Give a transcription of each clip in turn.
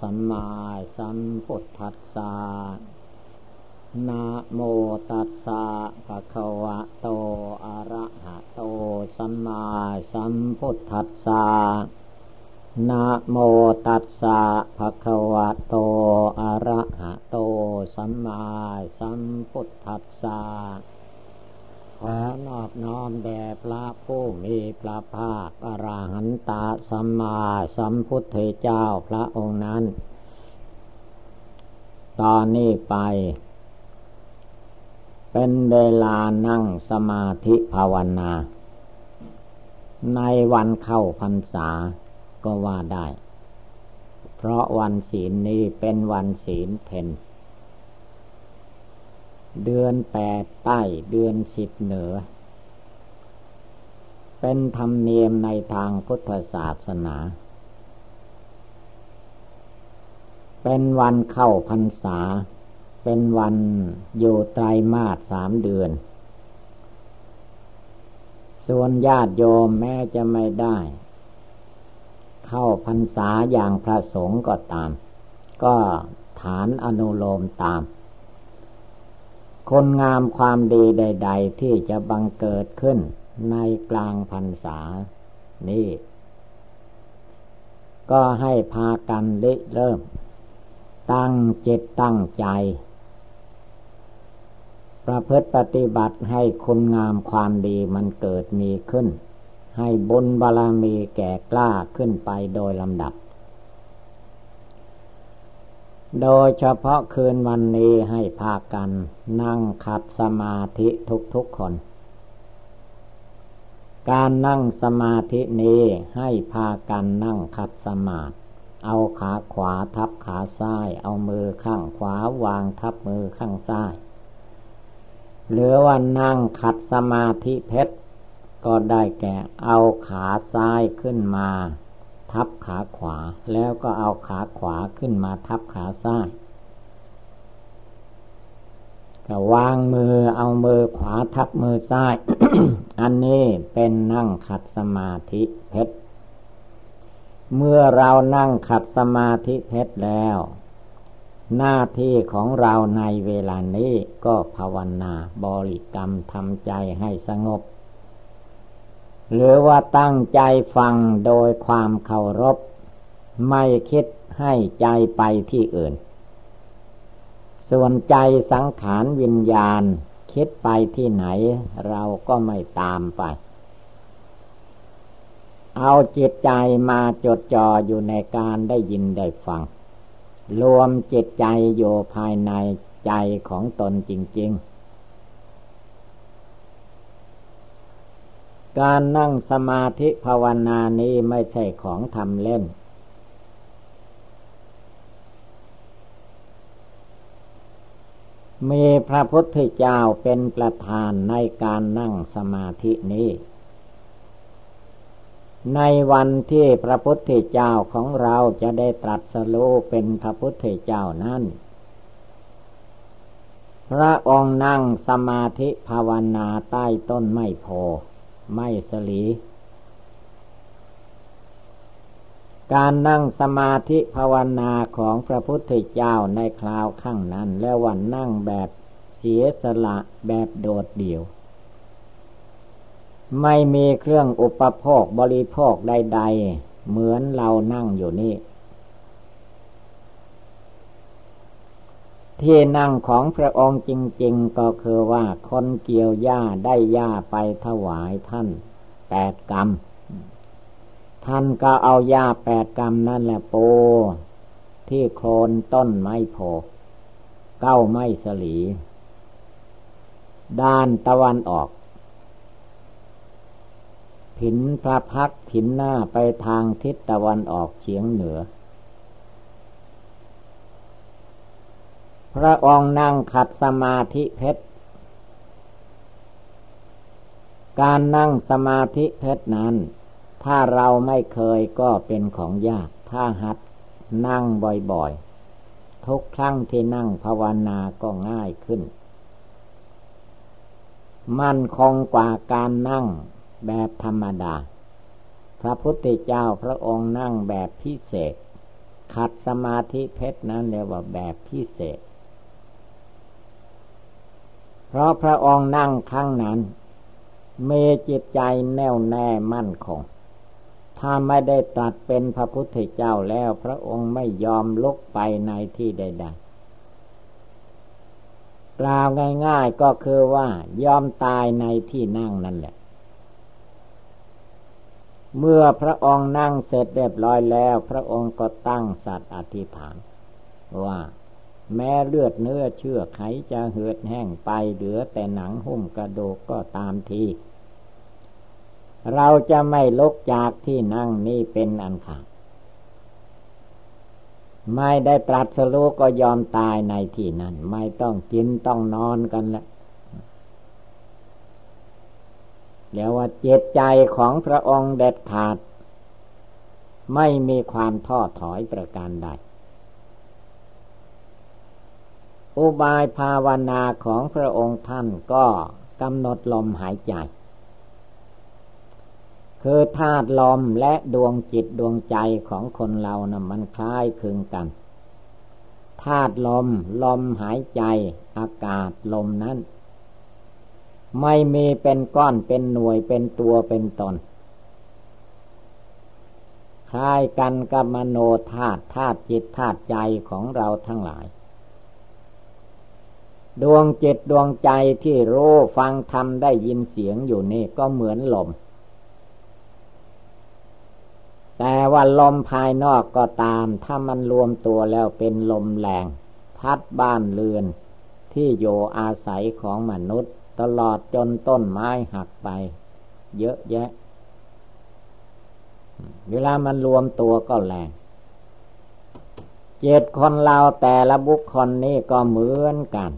สัมมาสัมพุทธัสสะนะโมตัสสะภะคะวะโต อะระหะโต สัมมาสัมพุทธัสสะนะโมตัสสะภะคะวะโต อะระหะโต สัมมาสัมพุทธัสสะ ขอนอบน้อมแด่พระผู้มีพระภาคอรหันตาสัมมาสัมพุทธเจ้าพระองค์นั้น ตอนนี้ไป เป็นเวลานั่งสมาธิภาวนา ในวันเข้าพรรษาก็ว่าได้ เพราะวันศีลนี้เป็นวันศีลเพน เดือนแปดใต้เดือนสิบเหนือ เป็นธรรมเนียมในทางพุทธศาสนา เป็นวันเข้าพรรษา เป็นวันอยู่ไตรมาสสามเดือน ส่วนญาติโยมแม้จะไม่ได้ เข้าพรรษาอย่างพระสงฆ์ก็ตาม ก็ฐานอนุโลมตาม คนงามความดีใด ๆ ที่จะบังเกิดขึ้นในกลางพรรษา นี้ก็ให้พากันริเริ่ม ตั้งจิตตั้งใจ ประพฤติปฏิบัติให้คุณงามความดีมันเกิดมีขึ้น ให้บุญบารมีแก่กล้าขึ้นไปโดยลำดับ โดยเฉพาะคืนวันนี้ให้พากัน นั่งขัดสมาธิทุกๆคน การนั่งสมาธินี้ให้พากันนั่งขัดสมาธิเอาขาขวาทับขาซ้าย เอามือข้างขวาวางทับมือข้างซ้าย หรือว่านั่งขัดสมาธิเพชรก็ได้แก่เอาขาซ้ายขึ้นมา ทับขาขวา แล้วก็เอาขาขวาขึ้นมาทับขาซ้ายก็วางมือเอามือขวาทับมือซ้าย อันนี้เป็นนั่งขัดสมาธิเพชร เมื่อเรานั่งขัดสมาธิเพชรแล้ว หน้าที่ของเราในเวลานี้ก็ภาวนาบริกรรมทำใจให้สงบ หรือว่าตั้งใจฟังโดยความเคารพ ไม่คิดให้ใจไปที่อื่น ส่วนใจสังขารวิญญาณคิดไปที่ไหน เราก็ไม่ตามไป เอาจิตใจมาจดจ่ออยู่ในการได้ยินได้ฟัง รวมจิตใจอยู่ภายในใจของตนจริง ๆ การนั่งสมาธิภาวนานี้ไม่ใช่ของทำเล่น มีพระพุทธเจ้าเป็นประธานในการนั่งสมาธินี้ ในวันที่พระพุทธเจ้าของเราจะได้ตรัสรู้เป็นพระพุทธเจ้านั้นพระองค์นั่งสมาธิภาวนาใต้ต้นไม้โพ ไม่สลี การนั่งสมาธิภาวนาของพระพุทธเจ้าในคราวข้างนั้น แล้ววันนั่งแบบเสียสละแบบโดดเดี่ยว ไม่มีเครื่องอุปโภคบริโภคใด ๆ เหมือนเรานั่งอยู่นี่ ที่นั่งของพระองค์จริง ๆ ก็คือว่าคนเกี่ยวหญ้าได้หญ้าไปถวายท่านแปดกรรม ท่านก็เอาหญ้าแปดกรรมนั่นแหละโป ที่โคนต้นไม้โพเก้าไม้สลี ด้านตะวันออก ผินพระพักผินหน้าไปทางทิศตะวันออกเฉียงเหนือ พระองค์นั่งขัดสมาธิเพชร การนั่งสมาธิเพชรนั้น ถ้าเราไม่เคยก็เป็นของยาก ถ้าหัดนั่งบ่อยๆ ทุกครั้งที่นั่งภาวนาก็ง่ายขึ้น มั่นคงกว่าการนั่งแบบธรรมดา พระพุทธเจ้าพระองค์นั่งแบบพิเศษ ขัดสมาธิเพชรนั้นเรียกว่าแบบพิเศษ เพราะพระองค์นั่งครั้งนั้นเมจิตใจแน่วแน่มั่นคง ถ้าไม่ได้ตัดเป็นพระพุทธเจ้าแล้ว พระองค์ไม่ยอมลุกไปในที่ใดๆกล่าวง่าย ๆก็คือว่ายอมตายในที่นั่งนั่นแหละ เมื่อพระองค์นั่งเสร็จเรียบร้อยแล้ว พระองค์ก็ตั้งสัตว์อธิษฐานว่า แม้เลือดเนื้อเชื่อไขจะเหือดแห้งไปเหลือแต่หนังหุ้มกระดูกก็ตามที เราจะไม่ลุกจากที่นั่งนี่เป็นอันขาดไม่ได้ตรัสรู้ก็ยอมตายในที่นั้น ไม่ต้องกินต้องนอนกันแล้วเรียกว่าเจตใจของพระองค์เด็ดขาด ไม่มีความท้อถอยประการใด อุบายภาวนาของพระองค์ท่านก็กำหนดลมหายใจ คือธาตุลมและดวงจิตดวงใจของคนเรานะ่ะมันคล้ายคลึงกันธาตุลม ลมหายใจ อากาศลมนั้น ไม่มีเป็นก้อนเป็นหน่วยเป็นตัวเป็นตนคล้ายกันกับมโนธาตุธาตุจิตธาตุใจของเราทั้งหลาย ดวงจิตดวงใจที่รู้ฟังทำได้ยินเสียงอยู่นี่ก็เหมือนลม แต่ว่าลมภายนอกก็ตาม ถ้ามันรวมตัวแล้วเป็นลมแรง พัดบ้านเรือนที่โยอาศัยของมนุษย์ ตลอดจนต้นไม้หักไป เยอะแยะ เวลามันรวมตัวก็แรงเจ็ดคนเราแต่ละบุคคลนี่ก็เหมือนกัน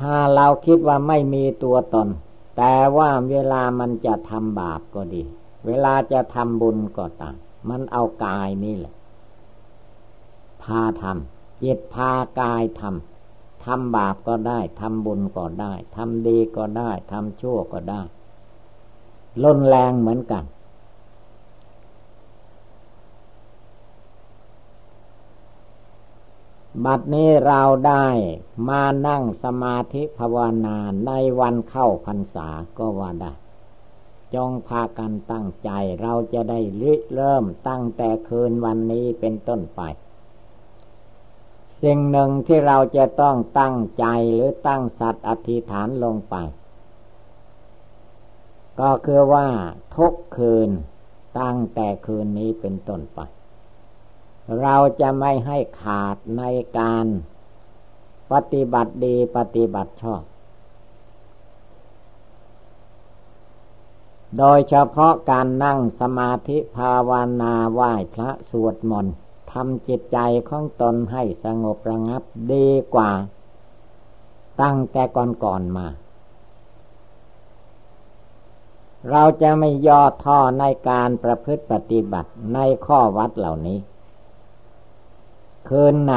ถ้าเราคิดว่าไม่มีตัวตน แต่ว่าเวลามันจะทำบาปก็ดี เวลาจะทำบุญก็ตาม มันเอากายนี่แหละ พาทำจิตพากายทำทำบาปก็ได้ทำบุญก็ได้ทำดีก็ได้ทำชั่วก็ได้ล้นแรงเหมือนกัน บัดนี้เราได้มานั่งสมาธิภาวนาในวันเข้าพรรษาก็ว่าได้ จงพากันตั้งใจเราจะได้ริเริ่มตั้งแต่คืนวันนี้เป็นต้นไป สิ่งหนึ่งที่เราจะต้องตั้งใจหรือตั้งสัตว์อธิษฐานลงไป ก็คือว่าทุกคืนตั้งแต่คืนนี้เป็นต้นไป เราจะไม่ให้ขาดในการปฏิบัติดีปฏิบัติชอบ โดยเฉพาะการนั่งสมาธิภาวนาไหว้พระสวดมนต์ทำจิตใจของตนให้สงบระงับดีกว่า ตั้งแต่ก่อนๆมา เราจะไม่ย่อท่อในการประพฤติปฏิบัติในข้อวัดเหล่านี้ คืนไหน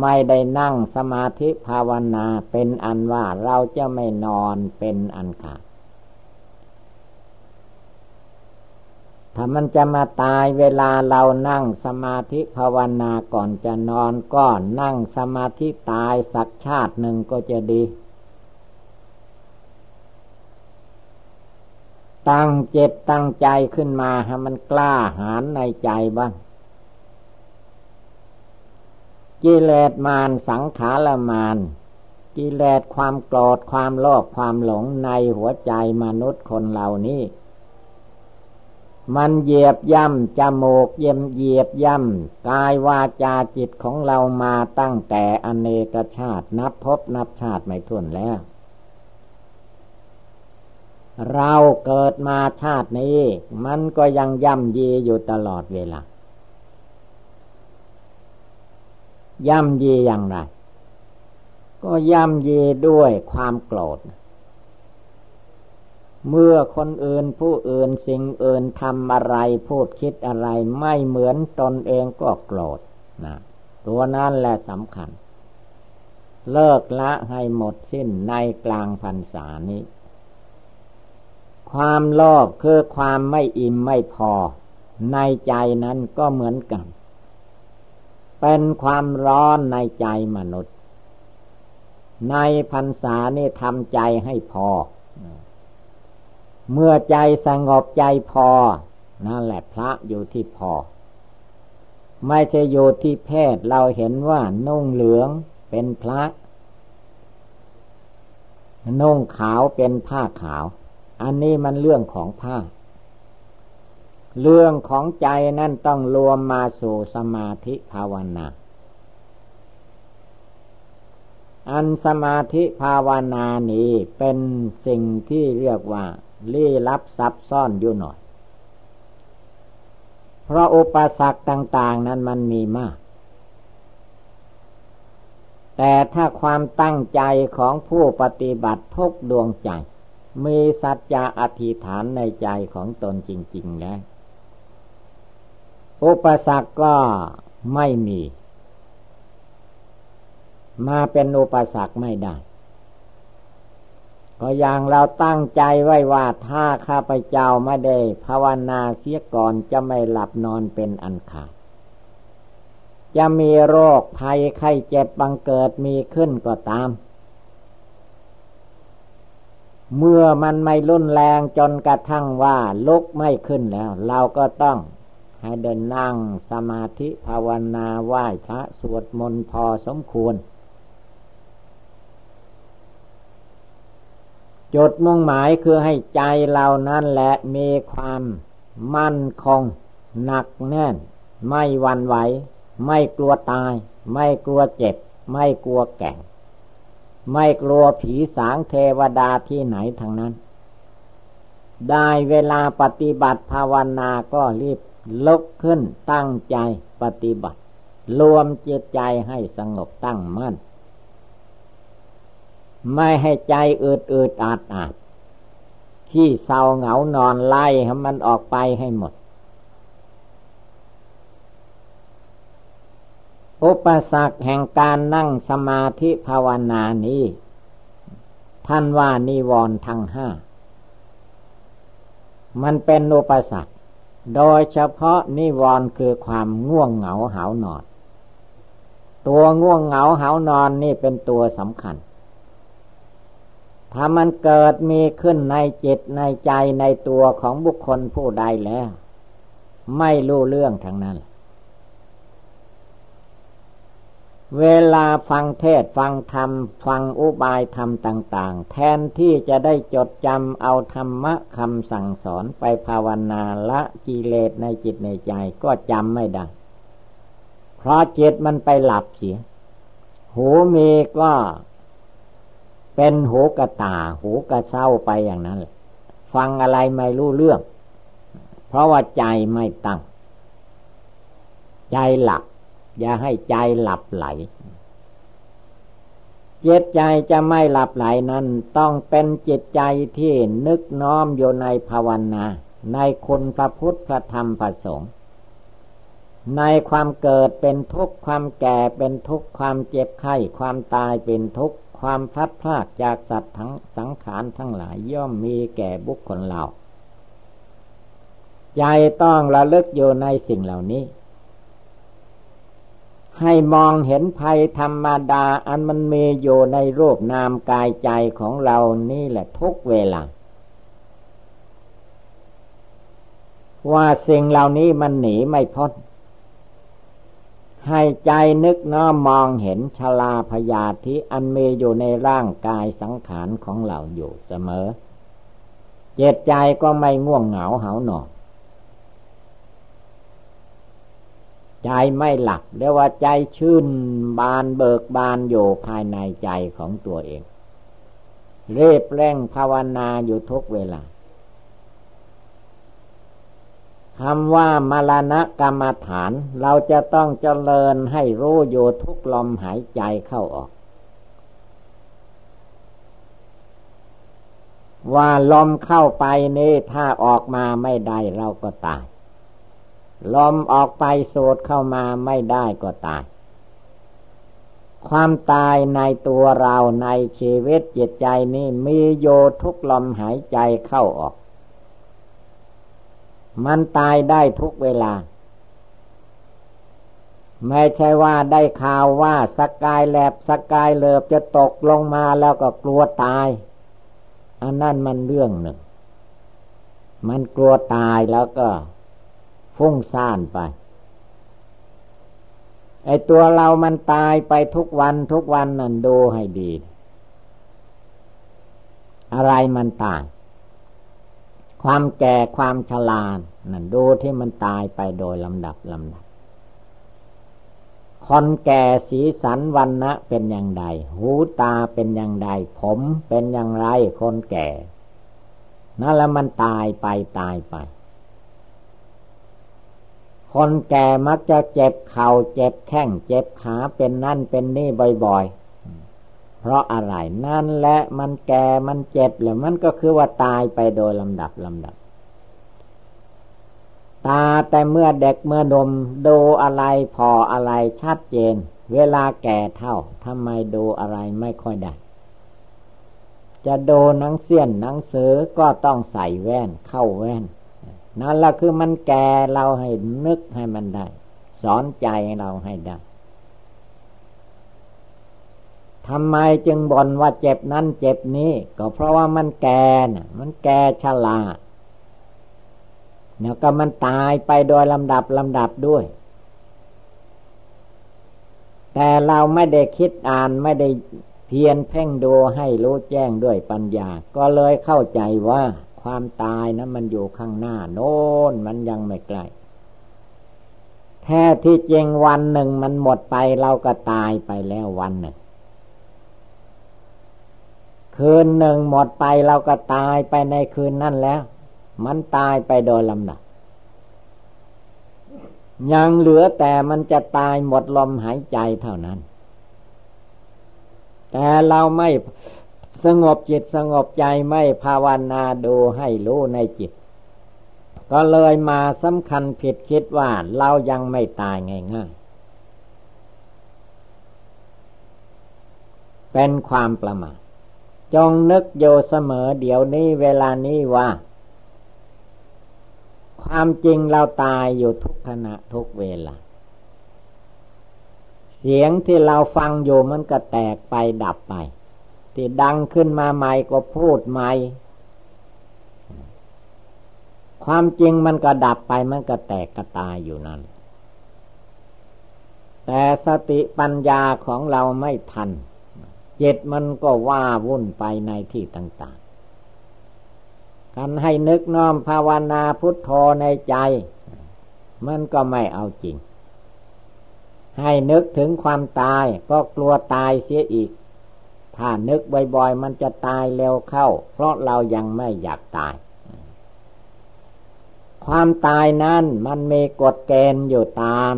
ไม่ได้นั่งสมาธิภาวนาเป็นอันว่าเราจะไม่นอนเป็นอันขาดถ้ามันจะมาตายเวลาเรานั่งสมาธิภาวนาก่อนจะนอนก็นั่งสมาธิตายสักชาติหนึ่งก็จะดี ตั้งเจตตั้งใจขึ้นมาให้มันกล้าหาญในใจบ้าง กิเลสมารสังขารมารกิเลสความโกรธความโลภความหลงในหัวใจมนุษย์คนเหล่านี้ มันเหยียบย่ำจมูกเยี่ยมเหยียบย่ำกายวาจาจิตของเรามาตั้งแต่อเนกชาตินับพบนับชาติไม่ถ้วนแล้ว เราเกิดมาชาตินี้ มันก็ยังย่ำยีอยู่ตลอดเวลา ย่ำยีอย่างไร ก็ย่ำยีด้วยความโกรธ เมื่อคนอื่นผู้อื่นสิ่งอื่นทำอะไรพูดคิดอะไรไม่เหมือนตนเองก็โกรธนะตัวนั้นแหละสำคัญ เลิกละให้หมดสิ้นในกลางพรรษานี้คความโลภคือความไม่อิ่มไม่พอ ในใจนั้นก็เหมือนกัน เป็นความร้อนในใจมนุษย์ ในพรรษานี่ทำใจให้พอ เมื่อใจสงบใจพอ นั่นแหละพระอยู่ที่พอ ไม่ใช่อยู่ที่เพศเราเห็นว่านุ่งเหลืองเป็นพระ นุ่งขาวเป็นผ้าขาว อันนี้มันเรื่องของผ้า เรื่องของใจนั่นต้องรวมมาสู่สมาธิภาวนา อันสมาธิภาวนานี้เป็นสิ่งที่เรียกว่าลี้ลับซับซ่อนอยู่หน่อย เพราะอุปสรรคต่าง ๆ นั้นมันมีมาก แต่ถ้าความตั้งใจของผู้ปฏิบัติทุกดวงใจมีสัจจะอธิษฐานในใจของตนจริง ๆ แล้ว อุปสรรคก็ไม่มี มาเป็นอุปสรรคไม่ได้ ก็อย่างเราตั้งใจไว้ว่าถ้าข้าพเจ้าไม่ได้ภาวนาเสียก่อนจะไม่หลับนอนเป็นอันขาดจะมีโรคภัยไข้เจ็บบังเกิดมีขึ้นก็ตาม เมื่อมันไม่รุนแรงจนกระทั่งว่าลุกไม่ขึ้นแล้ว เราก็ต้อง ให้เดินนั่งสมาธิภาวนาไหว้พระสวดมนต์พอสมควร จุดมุ่งหมายคือให้ใจเรานั้นแหละมีความมั่นคง หนักแน่น ไม่วันไหว ไม่กลัวตาย ไม่กลัวเจ็บ ไม่กลัวแก่ไม่กลัวผีสางเทวดาที่ไหนทั้งนั้น ได้เวลาปฏิบัติภาวนาก็รีบ ลุกขึ้นตั้งใจปฏิบัติ รวมจิตใจให้สงบตั้งมั่น ไม่ให้ใจอืดอืดอาดอาดที่เศร้าเหงานอนไล่ให้มันออกไปให้หมด อุปสรรคแห่งการนั่งสมาธิภาวนานี้ ท่านว่านิวรณ์ทั้งห้า มันเป็นอุปสรรค โดยเฉพาะนิวรณ์คือความง่วงเหงาหานอน ตัวง่วงเหงาหานอนนี่เป็นตัวสำคัญ ถ้ามันเกิดมีขึ้นในจิตในใจในตัวของบุคคลผู้ใดแล้ว ไม่รู้เรื่องทั้งนั้น เวลาฟังเทศฟังธรรม ฟังอุบายธรรมต่าง ๆ แทนที่จะได้จดจำเอาธรรมะคำสั่งสอนไปภาวนาละกิเลสในจิตในใจก็จำไม่ได้ เพราะจิตมันไปหลับเสีย หูมีก็เป็นหูกระตา หูกระเช้าไปอย่างนั้นฟังอะไรไม่รู้เรื่อง เพราะว่าใจไม่ตั้ง ใจหลับ อย่าให้ใจหลับไหล จิตใจจะไม่หลับไหลนั้น ต้องเป็นจิตใจที่นึกน้อมอยู่ในภาวนา ในคุณพระพุทธพระธรรมพระสงฆ์ในความเกิดเป็นทุกข์ความแก่เป็นทุกข์ความเจ็บไข้ความตายเป็นทุกข์ความพลัดพรากจากสัตว์ทั้งสังขารทั้งหลายย่อมมีแก่บุคคลเรา ใจต้องระลึกอยู่ในสิ่งเหล่านี้ ให้มองเห็นภัยธรรมดาอันมันมีอยู่ในรูปนามกายใจของเรานี่แหละทุกเวลา ว่าสิ่งเหล่านี้มันหนีไม่พ้นให้ใจนึกน้อมมองเห็นชลาพยาธิอันมีอยู่ในร่างกายสังขารของเราอยู่เสมอ เจตใจก็ไม่ง่วงเหงาเหาหนอน ใจไม่หลับเรียกว่าใจชื่นบานเบิกบานอยู่ภายในใจของตัวเอง เรีบเร่งภาวนาอยู่ทุกเวลาคำว่ามรณะกรรมฐาน เราจะต้องเจริญให้รู้อยู่ทุกลมหายใจเข้าออก ว่าลมเข้าไปนี่ถ้าออกมาไม่ได้เราก็ตาย ลมออกไปสูดเข้ามาไม่ได้ก็ตาย ความตายในตัวเราในชีวิตจิตใจนี้มีโยทุกลมหายใจเข้าออก มันตายได้ทุกเวลา ไม่ใช่ว่าได้ข่าวว่าสกายแลบสกายเลิบจะตกลงมาแล้วก็กลัวตาย อันนั้นมันเรื่องหนึ่ง มันกลัวตายแล้วก็ ฟุ้งซ่านไปไอตัวเรามันตายไปทุกวันทุกวันนั่นดูให้ดี อะไรมันตาย ความแก่ความชรานั่นดูที่มันตายไปโดยลำดับลำดับคนแก่สีสันวันนะเป็นอย่างไรหูตาเป็นอย่างไรผมเป็นอย่างไรคนแก่นั่นแล้วมันตายไปตายไป คนแก่มักจะเจ็บเข่าเจ็บแข้งเจ็บขาเป็นนั่นเป็นนี่บ่อยๆ เพราะอะไรนั่นและมันแก่มันเจ็บแล้วมันก็คือว่าตายไปโดยลำดับลำดับ ตาแต่เมื่อเด็กเมื่อนมดูอะไรพออะไรชัดเจน เวลาแก่เท่าทำไมดูอะไรไม่ค่อยได้จะดูหนังเสี้ยนหนังสือก็ต้องใส่แว่นเข้าแว่น นั่นละคือมันแก่เราให้นึกให้มันได้ สอนใจเราให้ได้ทำไมจึงบ่นว่าเจ็บนั้นเจ็บนี้ ก็เพราะว่ามันแก่น่ะ มันแก่ชราเนี่ยก็มันตายไปโดยลำดับลำดับด้วย แต่เราไม่ได้คิดอ่านไม่ได้เพียนเพ่งดูให้รู้แจ้งด้วยปัญญา ก็เลยเข้าใจว่า ความตายนะมันอยู่ข้างหน้า โน้นมันยังไม่ใกล้แท้ที่จริงวันหนึ่งมันหมดไปเราก็ตายไปแล้ววันหนึ่ง คืนหนึ่งหมดไปเราก็ตายไปในคืนนั่นแล้ว มันตายไปโดยลำดับยังเหลือแต่มันจะตายหมดลมหายใจเท่านั้น แต่เราไม่ สงบจิตสงบใจไม่ภาวนาดูให้รู้ในจิต ก็เลยมาสำคัญผิดคิดว่าเรายังไม่ตายง่ายๆ เป็นความประมาทจงนึกโยเสมอเดี๋ยวนี้เวลานี้ว่า ความจริงเราตายอยู่ทุกขณะทุกเวลา เสียงที่เราฟังอยู่มันก็แตกไปดับไป ที่ดังขึ้นมาใหม่ก็พูดใหม่ ความจริงมันก็ดับไปมันก็แตกกระตายอยู่นั่น แต่สติปัญญาของเราไม่ทันจิตมันก็ว่าวุ่นไปในที่ต่างๆ กันให้นึกน้อมภาวนาพุทโธในใจ มันก็ไม่เอาจริง ให้นึกถึงความตายก็กลัวตายเสียอีก ถ้านึกบ่อยๆมันจะตายเร็วเข้า เพราะเรายังไม่อยากตาย ความตายนั้นมันมีกฎเกณฑ์อยู่ตาม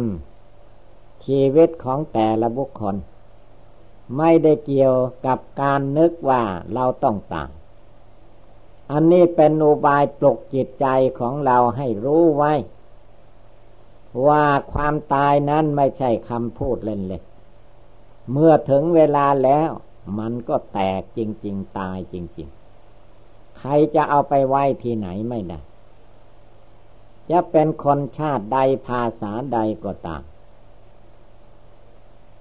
ชีวิตของแต่ละบุคคล ไม่ได้เกี่ยวกับการนึกว่าเราต้องตายอันนี้เป็นอุบายปลุกจิตใจของเราให้รู้ไว้ ว่าความตายนั้นไม่ใช่คำพูดเล่นๆเมื่อถึงเวลาแล้ว มันก็แตกจริง ๆ ตายจริง ๆ ใครจะเอาไปไว้ที่ไหนไม่ได้ จะเป็นคนชาติใดภาษาใดก็ตาม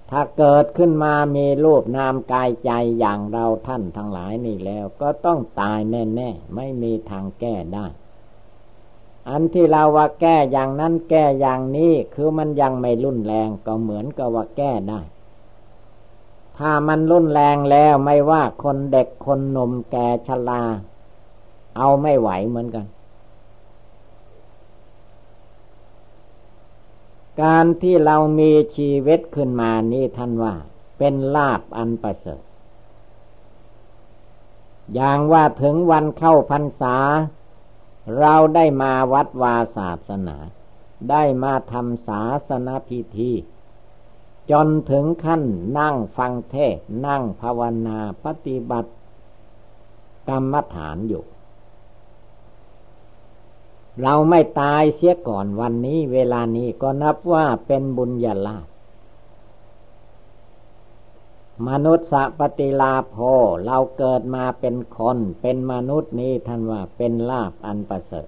ถ้าเกิดขึ้นมามีรูปนามกายใจอย่างเราท่านทั้งหลายนี่แล้ว ก็ต้องตายแน่ ๆ ไม่มีทางแก้ได้อันที่เราว่าแก้อย่างนั้นแก้อย่างนี้คือมันยังไม่รุนแรงก็เหมือนกับว่าแก้ได้ ถ้ามันรุนแรงแล้วไม่ว่าคนเด็กคนหนุ่มแก่ชราเอาไม่ไหวเหมือนกัน การที่เรามีชีวิตขึ้นมานี่ท่านว่า เป็นลาบอันประเสริฐ อย่างว่าถึงวันเข้าพรรษา เราได้มาวัดวาศาสนา ได้มาทำศาสนาพิธี จนถึงขั้นนั่งฟังเทศนั่งภาวนาปฏิบัติ กรรมฐานอยู่ เราไม่ตายเสียก่อนวันนี้เวลานี้ก็นับว่าเป็นบุญญาลาภมนุษย์สปฏิลาโภเราเกิดมาเป็นคน เป็นมนุษย์นี้ท่านว่าเป็นลาภอันประเสริฐ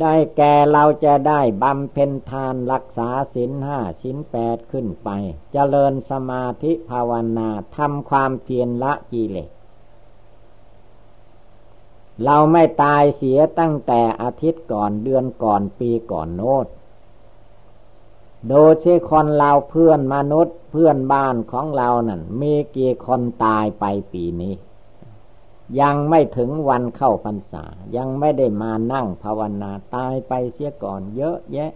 ได้แก่เราจะได้บำเพ็ญทานรักษาศีลห้าศีลแปดขึ้นไปจเจริญสมาธิภาวนาทำความเพียรละกิเลสเราไม่ตายเสียตั้งแต่อาทิตย์ก่อนเดือนก่อนปีก่อนโน้ตโดยที่คนเราเพื่อนมนุษย์เพื่อนบ้านของเรานั่นมีกี่คนตายไปปีนี้ ยังไม่ถึงวันเข้าพรรษา ยังไม่ได้มานั่งภาวนาตายไปเสียก่อนเยอะแยะ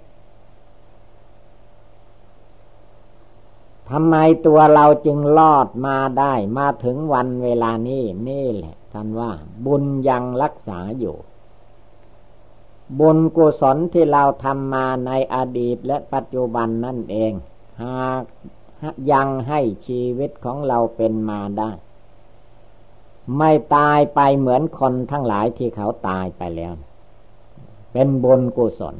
ทำไมตัวเราจึงรอดมาได้ มาถึงวันเวลานี้ นี่แหละท่านว่า บุญยังรักษาอยู่ บุญกุศลที่เราทำมาในอดีตและปัจจุบันนั่นเอง หากยังให้ชีวิตของเราเป็นมาได้ ไม่ตายไปเหมือนคนทั้งหลายที่เขาตายไปแล้ว เป็นบุญกุศล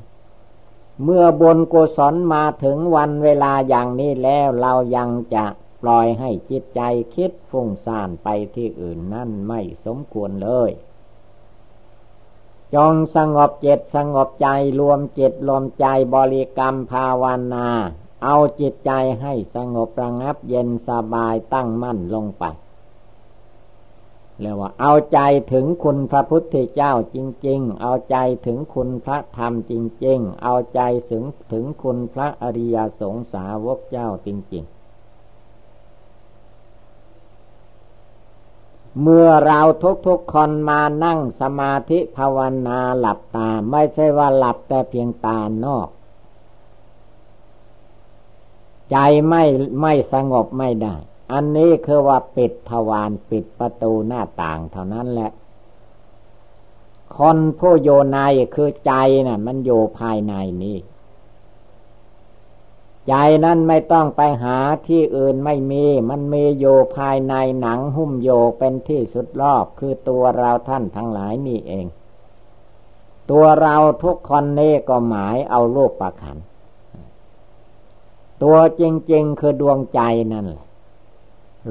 เมื่อบุญกุศลมาถึงวันเวลาอย่างนี้แล้วเรายังจะปล่อยให้จิตใจคิดฟุ้งซ่านไปที่อื่นนั่นไม่สมควรเลยจงสงบเจตสงบใจรวมจิตรวมใจบริกรรมภาวนา เอาจิตใจให้สงบระงับเย็นสบายตั้งมั่นลงไป เรียกว่า เอาใจถึงคุณพระพุทธเจ้าจริง ๆ เอาใจถึงคุณพระธรรมจริง ๆ เอาใจถึงถึงคุณพระอริยสงสาวกเจ้าจริง ๆเมื่อเราทุกๆคนมานั่งสมาธิภาวนาหลับตา ไม่ใช่ว่าหลับแต่เพียงตานอก ใจไม่ไม่สงบไม่ได้ อันนี้คือว่าปิดทวารปิดประตูหน้าต่างเท่านั้นแหละ คนผู้โยนายคือใจนะ่ะ มันอยู่ภายในนี้ ใจนั้นไม่ต้องไปหาที่อื่นไม่มี มันมีโยภายในหนังหุ้มโยเป็นที่สุดรอบคือตัวเราท่านทั้งหลายนี่เอง ตัวเราทุกคนนี่ก็หมายเอาโลกประคัน ตัวจริง ๆ คือดวงใจนั่นแหละ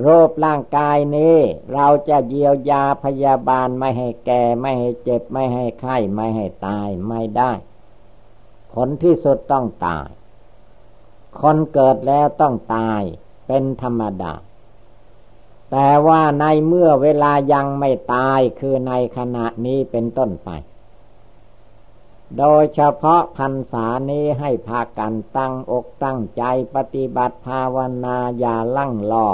รูปร่างกายนี้ เราจะเยียวยาพยาบาลไม่ให้แก่ ไม่ให้เจ็บ ไม่ให้ไข้ไม่ให้ตายไม่ได้ ผลที่สุดต้องตาย คนเกิดแล้วต้องตายเป็นธรรมดา แต่ว่าในเมื่อเวลายังไม่ตายคือในขณะนี้เป็นต้นไป โดยเฉพาะพรรษานี้ให้พากันตั้งอกตั้งใจปฏิบัติภาวนาอย่าลั่งรอ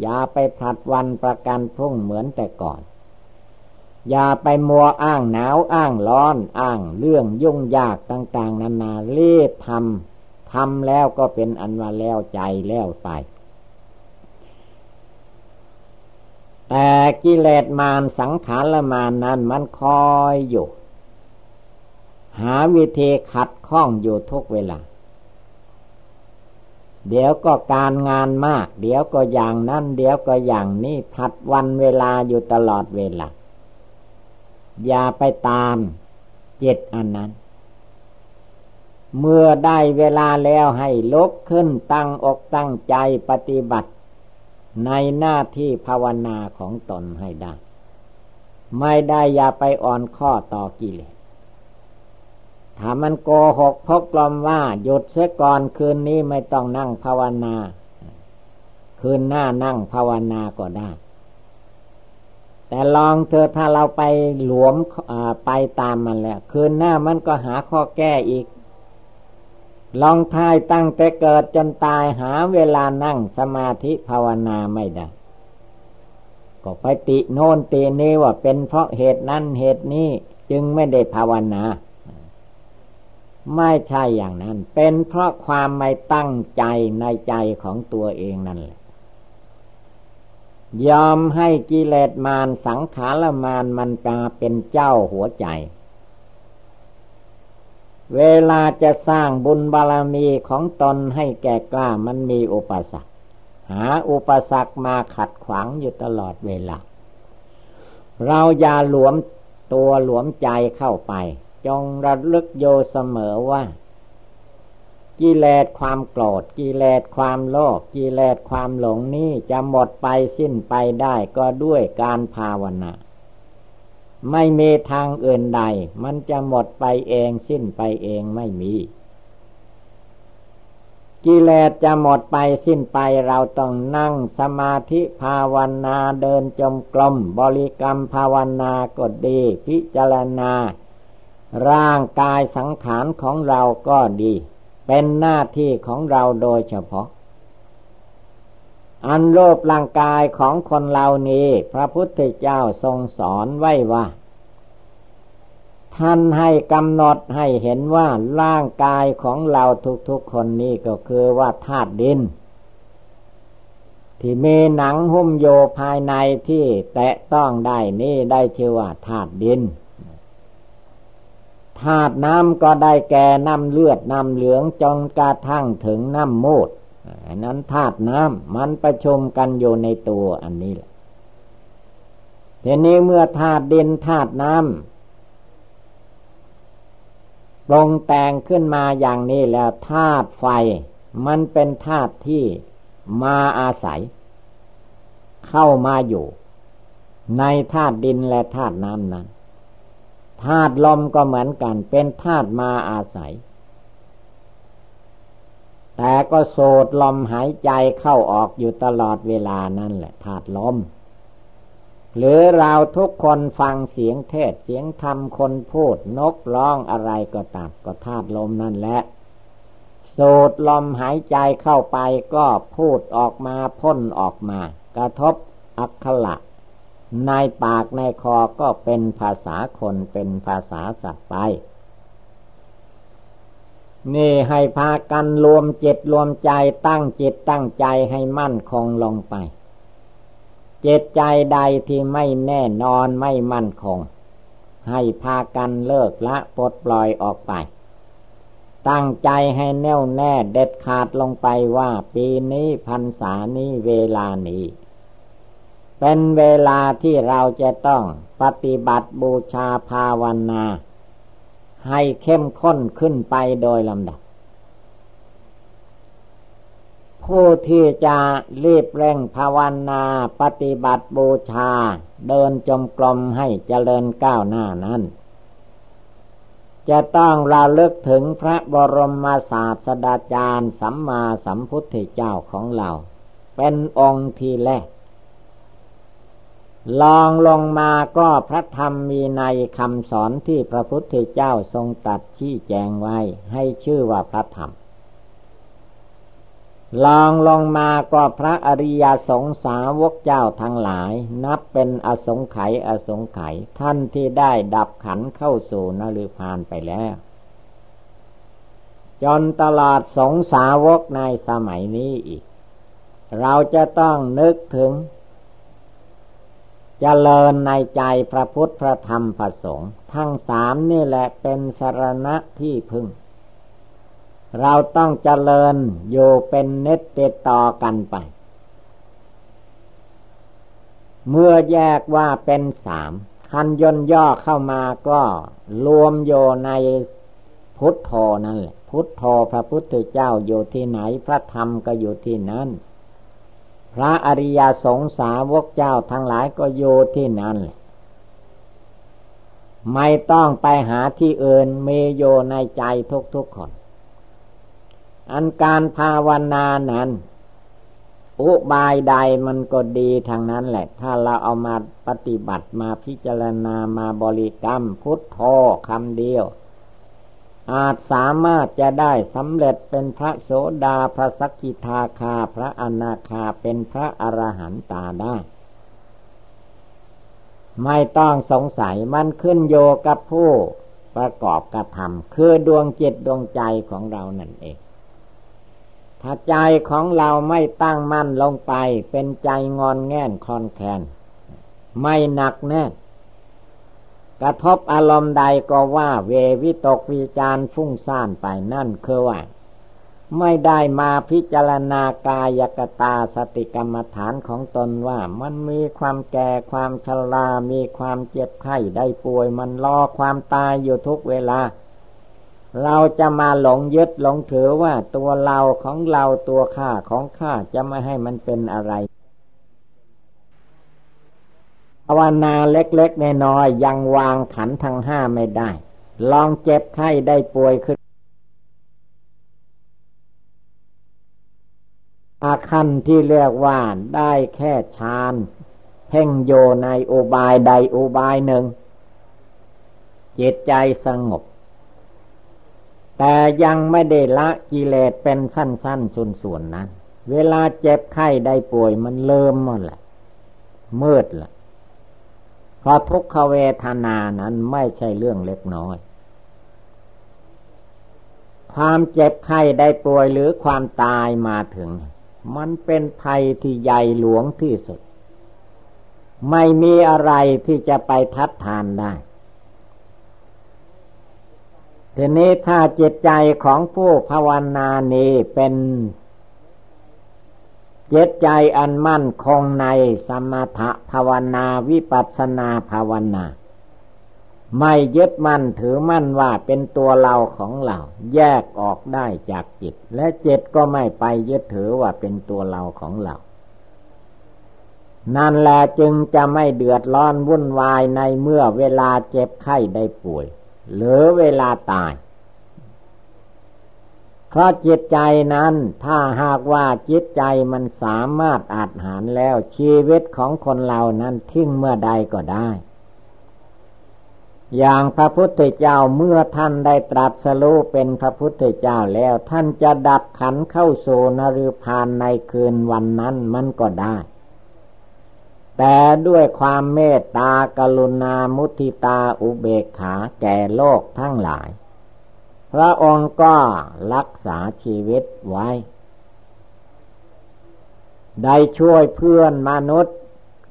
อย่าไปผัดวันประกันพรุ่งเหมือนแต่ก่อน อย่าไปมัวอ้างหนาวอ้างร้อน อ้างเรื่องยุ่งยากต่าง ๆนานารีบทำทำแล้วก็เป็นอันว่าแล้วใจแล้วไป แต่กิเลสมารสังขารมานนั้นมันคอยอยู่ หาวิธีขัดข้องอยู่ทุกเวลา เดี๋ยวก็การงานมาก เดี๋ยวก็อย่างนั้น เดี๋ยวก็อย่างนี้ผัดวันเวลาอยู่ตลอดเวลา อย่าไปตามเจ็ดอันนั้น เมื่อได้เวลาแล้วให้ลุกขึ้นตั้งอกตั้งใจปฏิบัติ ในหน้าที่ภาวนาของตนให้ได้ ไม่ได้อย่าไปอ่อนข้อต่อกิเลส ถ้ามันโกหกพกลมว่า หยุดเสียก่อนคืนนี้ไม่ต้องนั่งภาวนา คืนหน้านั่งภาวนาก็ได้ แต่ลองเธอถ้าเราไปหลวมไปตามมันแล้ว คืนหน้ามันก็หาข้อแก้อีก ลองทายตั้งแต่เกิดจนตายหาเวลานั่งสมาธิภาวนาไม่ได้ก็ไปติโน่นตีนี้ว่าเป็นเพราะเหตุนั้นเหตุนี้จึงไม่ได้ภาวนา ไม่ใช่อย่างนั้น เป็นเพราะความไม่ตั้งใจในใจของตัวเองนั่นแหละ ยอมให้กิเลสมารสังขารมารมันกาเป็นเจ้าหัวใจ เวลาจะสร้างบุญบารมีของตนให้แก่กล้ามันมีอุปสรรค หาอุปสรรคมาขัดขวางอยู่ตลอดเวลา เราอย่าหลวมตัวหลวมใจเข้าไป จงระลึกโยเสมอว่า กิเลสความโกรธกิเลสความโลภกิเลสความหลงนี้จะหมดไปสิ้นไปได้ก็ด้วยการภาวนาไม่มีทางอื่นใด มันจะหมดไปเองสิ้นไปเองไม่มี กิเลสจะหมดไปสิ้นไปเราต้องนั่งสมาธิภาวนาเดินจมกลม บริกรรมภาวนาก็ดี พิจารณา ร่างกายสังขารของเราก็ดี เป็นหน้าที่ของเราโดยเฉพาะ อันรูปร่างกายของคนเรานี้ พระพุทธเจ้าทรงสอนไว้ว่า ท่านให้กำหนดให้เห็นว่าร่างกายของเราทุกๆคนนี้ก็คือว่าธาตุดินที่มีหนังหุ้มโยภายในที่แตะต้องได้นี่ได้ชื่อว่าธาตุดิน ธาตุน้ำก็ได้แก่น้ำเลือดน้ำเหลืองจนกระทั่งถึงน้ำมูดนนั้นธาตุน้ำมันประชุมกันอยู่ในตัวอันนี้แหละทีนี้เมื่อธาตุดินธาตุน้ำปรงแต่งขึ้นมาอย่างนี้แล้วธาตุไฟ มันเป็นธาตุที่มาอาศัย เข้ามาอยู่ ในธาตุดินและธาตุน้ำนั้น ธาตุลมก็เหมือนกัน เป็นธาตุมาอาศัย แต่ก็โสดลมหายใจเข้าออกอยู่ตลอดเวลานั่นแหละธาตุลม หรือเราทุกคนฟังเสียงเทศเสียงธรรมคนพูดนกร้องอะไรก็ตามก็ธาตุลมนั่นแหละสูดลมหายใจเข้าไปก็พูดออกมาพ่นออกมา กระทบอักขระ ในปากในคอก็เป็นภาษาคนเป็นภาษาสัตว์ไป นี่ให้พากันรวมจิตรวมใจตั้งจิตตั้งใจให้มั่นคงลงไปจิตใจใดที่ไม่แน่นอนไม่มั่นคง ให้พากันเลิกละปลดปล่อยออกไป ตั้งใจให้แน่วแน่เด็ดขาดลงไปว่าปีนี้พรรษานี้เวลานี้ เป็นเวลาที่เราจะต้องปฏิบัติบูชาภาวนา ให้เข้มข้นขึ้นไปโดยลำดับ ผู้ที่จะรีบเร่งภาวนาปฏิบัติบูชา เดินจมกลมให้เจริญก้าวหน้านั้น จะต้องระลึกถึงพระบรมศาสดาจารย์สัมมาสัมพุทธเจ้าของเรา เป็นองค์ที่แรก ลองลงมาก็พระธรรมมีในคำสอนที่พระพุทธเจ้าทรงตัดชี้แจงไว้ ให้ชื่อว่าพระธรรม ลองลงมาก็พระอริยสงสาวกเจ้าทั้งหลาย นับเป็นอสงไขยอสงไขยท่านที่ได้ดับขันเข้าสู่นรพานไปแล้วจนตลอดสงสาวกในสมัยนี้อีก เราจะต้องนึกถึง จเจริญในใจพระพุทธพระธรรมพระสงฆ์ทั้งสามนี่แหละเป็นสรณะที่พึ่ง เราต้องเจริญอยู่เป็นเน็ตติดต่อกันไป เมื่อแยกว่าเป็นสามคันย่นย่อเข้ามาก็รวมโยในพุทโธนั่นแหละ พุทโธพระพุทธเจ้าอยู่ที่ไหนพระธรรมก็อยู่ที่นั้น พระอริยสงสาวกเจ้าทั้งหลายก็อยู่ที่นั่นไม่ต้องไปหาที่อื่นเมโยในใจทุกๆคน อันการภาวนานั้น อุบายใดมันก็ดีทางนั้นแหละ ถ้าเราเอามาปฏิบัติมาพิจารณามาบริกรรมพุทโธคำเดียว อาจสามารถจะได้สำเร็จเป็นพระโสดาพระสกิทาคาพระอนาคาเป็นพระอรหันตาได้ ไม่ต้องสงสัยมันขึ้นโยกับผู้ประกอบกระทำคือดวงจิตดวงใจของเรานั่นเอง ถ้าใจของเราไม่ตั้งมั่นลงไปเป็นใจงอนแง่นคอนแคนไม่หนักแน่น กระทบอารมณ์ใดก็ว่าเววิตกวิจารฟุ้งซ่านไปนั่นคือว่า ไม่ได้มาพิจารณากายกตาสติกรรมฐานของตนว่ามันมีความแก่ความชรามีความเจ็บไข้ได้ป่วย มันรอความตายอยู่ทุกเวลา เราจะมาหลงยึดหลงถือว่าตัวเราของเราตัวข้าของข้าจะไม่ให้มันเป็นอะไร ภาวนาเล็กๆน้อยๆยังวางขันทั้งห้าไม่ได้ ลองเจ็บไข้ได้ป่วยขึ้นอาคันที่เรียกว่าได้แค่ฌานเพ่งโยในอุบายใดอุบายหนึ่ง จิตใจสงบ แต่ยังไม่ได้ละกิเลสเป็นสั้นๆส่วนๆนั้น เวลาเจ็บไข้ได้ป่วยมันเริ่มหมดแหละมืดละ พราะทุกขเวทนานั้นไม่ใช่เรื่องเล็กน้อย ความเจ็บไข้ได้ป่วยหรือความตายมาถึง มันเป็นภัยที่ใหญ่หลวงที่สุด ไม่มีอะไรที่จะไปทัดทานได้ทีนี้ถ้าจิตใจของผู้ภาวนานี้เป็น เจตใจอันมั่นคงในสมถภาวนาวิปัสนาภาวนา ไม่ยึดมั่นถือมั่นว่าเป็นตัวเราของเรา แยกออกได้จากจิต และจิตก็ไม่ไปยึดถือว่าเป็นตัวเราของเรานั่นแหละจึงจะไม่เดือดร้อนวุ่นวายในเมื่อเวลาเจ็บไข้ได้ป่วย หรือเวลาตาย เพราะจิตใจนั้น ถ้าหากว่าจิตใจมันสามารถอาจหารแล้ว ชีวิตของคนเรานั้นทิ้งเมื่อใดก็ได้ อย่างพระพุทธเจ้าเมื่อท่านได้ตรัสรู้เป็นพระพุทธเจ้าแล้ว ท่านจะดับขันเข้าสู่นริพานในคืนวันนั้นมันก็ได้แต่ด้วยความเมตตากรุณามุทิตาอุเบกขาแก่โลกทั้งหลาย ระองค์ก็รักษาชีวิตไว้ ได้ช่วยเพื่อนมนุษย์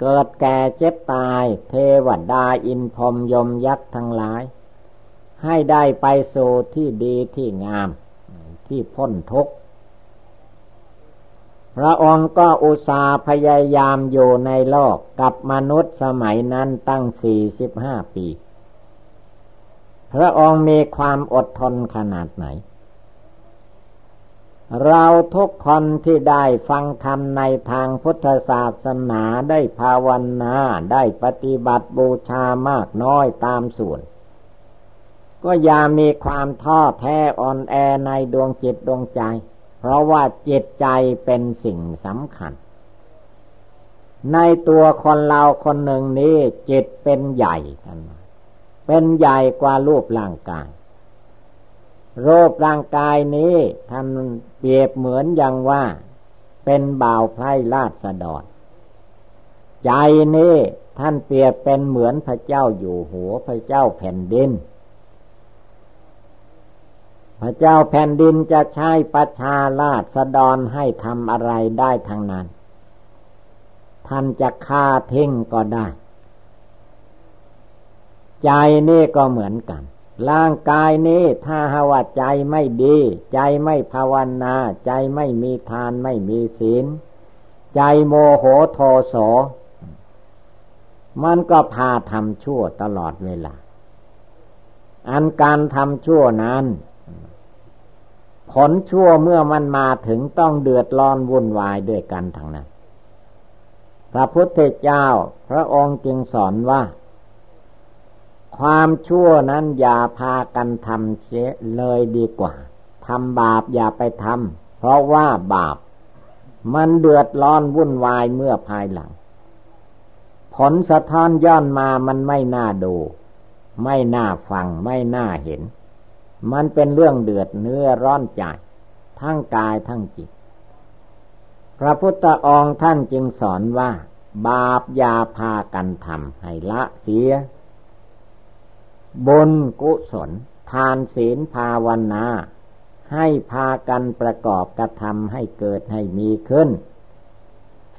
เกิดแก่เจ็บตาย เทวดาอินพรมยมยักษ์ทั้งหลาย ให้ได้ไปสู่ที่ดีที่งาม ที่พ้นทุกข์พระองค์ก็อุตสาห์พยายามอยู่ในโลกกับมนุษย์สมัยนั้นตั้งสี่สิบห้าปี พระองค์มีความอดทนขนาดไหน เราทุกคนที่ได้ฟังธรรมในทางพุทธศาสนาได้ภาวนาได้ปฏิบัติบูชามากน้อยตามส่วน ก็อย่ามีความท้อแท้อ่อนแอในดวงจิตดวงใจ เพราะว่าจิตใจเป็นสิ่งสำคัญในตัวคนเราคนหนึ่งนี้จิตเป็นใหญ่กัน เป็นใหญ่กว่ารูปร่างกายรูปร่างกายนี้ท่านเปรียบเหมือนอย่างว่า เป็นบ่าวไพร่ลาดดอนใจนี้ท่านเปรียบเป็นเหมือนพระเจ้าอยู่หัวพระเจ้าแผ่นดิน พระเจ้าแผ่นดินจะใช้ประชาลาษฎรให้ทำอะไรได้ทางนั้น ท่านจะฆ่าทิ้งก็ได้ ใจนี่ก็เหมือนกัน ร่างกายนี้ถ้าหาว่าใจไม่ดี ใจไม่ภาวนา ใจไม่มีทานไม่มีศีล ใจโมโหโทโส มันก็พาทำชั่วตลอดเวลา อันการทำชั่วนั้นผลชั่วเมื่อมันมาถึงต้องเดือดร้อนวุ่นวายด้วยกันทั้งนั้น พระพุทธเจ้าพระองค์จึงสอนว่า ความชั่วนั้นอย่าพากันทำเสียเลยดีกว่าทำบาปอย่าไปทำเพราะว่าบาป มันเดือดร้อนวุ่นวายเมื่อภายหลัง ผลสะท้อนย้อนมามันไม่น่าดู ไม่น่าฟัง ไม่น่าเห็น มันเป็นเรื่องเดือดเนื้อร้อนใจ ทั้งกายทั้งจิต พระพุทธองค์ท่านจึงสอนว่า บาปอย่าพากันทำให้ละเสีย บุญกุศล ทานศีลภาวนา ให้พากันประกอบกระทำให้เกิดให้มีขึ้น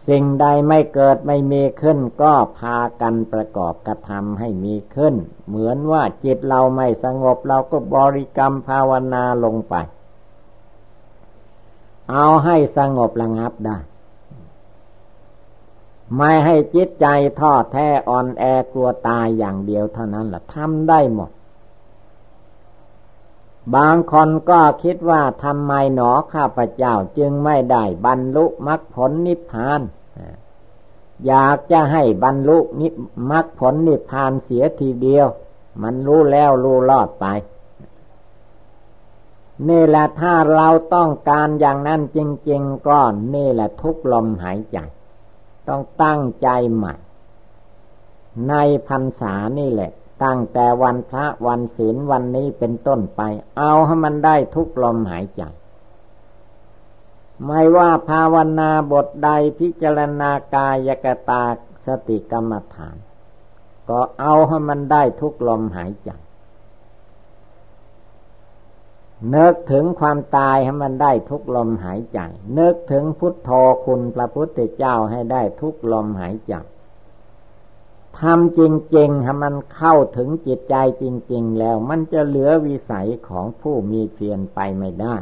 สิ่งใดไม่เกิดไม่มีขึ้น ก็พากันประกอบกระทำให้มีขึ้น เหมือนว่าจิตเราไม่สงบเราก็บริกรรมภาวนาลงไป เอาให้สงบระงับได้ ไม่ให้จิตใจท้อแท้อ่อนแอกลัวตายอย่างเดียวเท่านั้นแหละทำได้หมด บางคนก็คิดว่าทำไมหนอข้าพเจ้าจึงไม่ได้บรรลุมรรคผลนิพพานอยากจะให้บรรลุนิมรรคผลนิพพานเสียทีเดียว มันรู้แล้วรู้รอดไปนี่แหละถ้าเราต้องการอย่างนั้นจริง ๆก็นี่แหละทุกลมหายใจ ต้องตั้งใจใหม่ ในพรรษานี่แหละ ตั้งแต่วันพระวันศีลวันนี้เป็นต้นไป เอาให้มันได้ทุกลมหายใจ ไม่ว่าภาวนาบทใดพิจารณากายกตาสติกรรมฐาน ก็เอาให้มันได้ทุกลมหายใจ นึกถึงความตายให้มันได้ทุกลมหายใจ นึกถึงพุทโธคุณพระพุทธเจ้าให้ได้ทุกลมหายใจทำจริงๆให้มันเข้าถึงจิตใจจริง ๆ แล้วมันจะเหลือวิสัยของผู้มีเพียรไปไม่ได้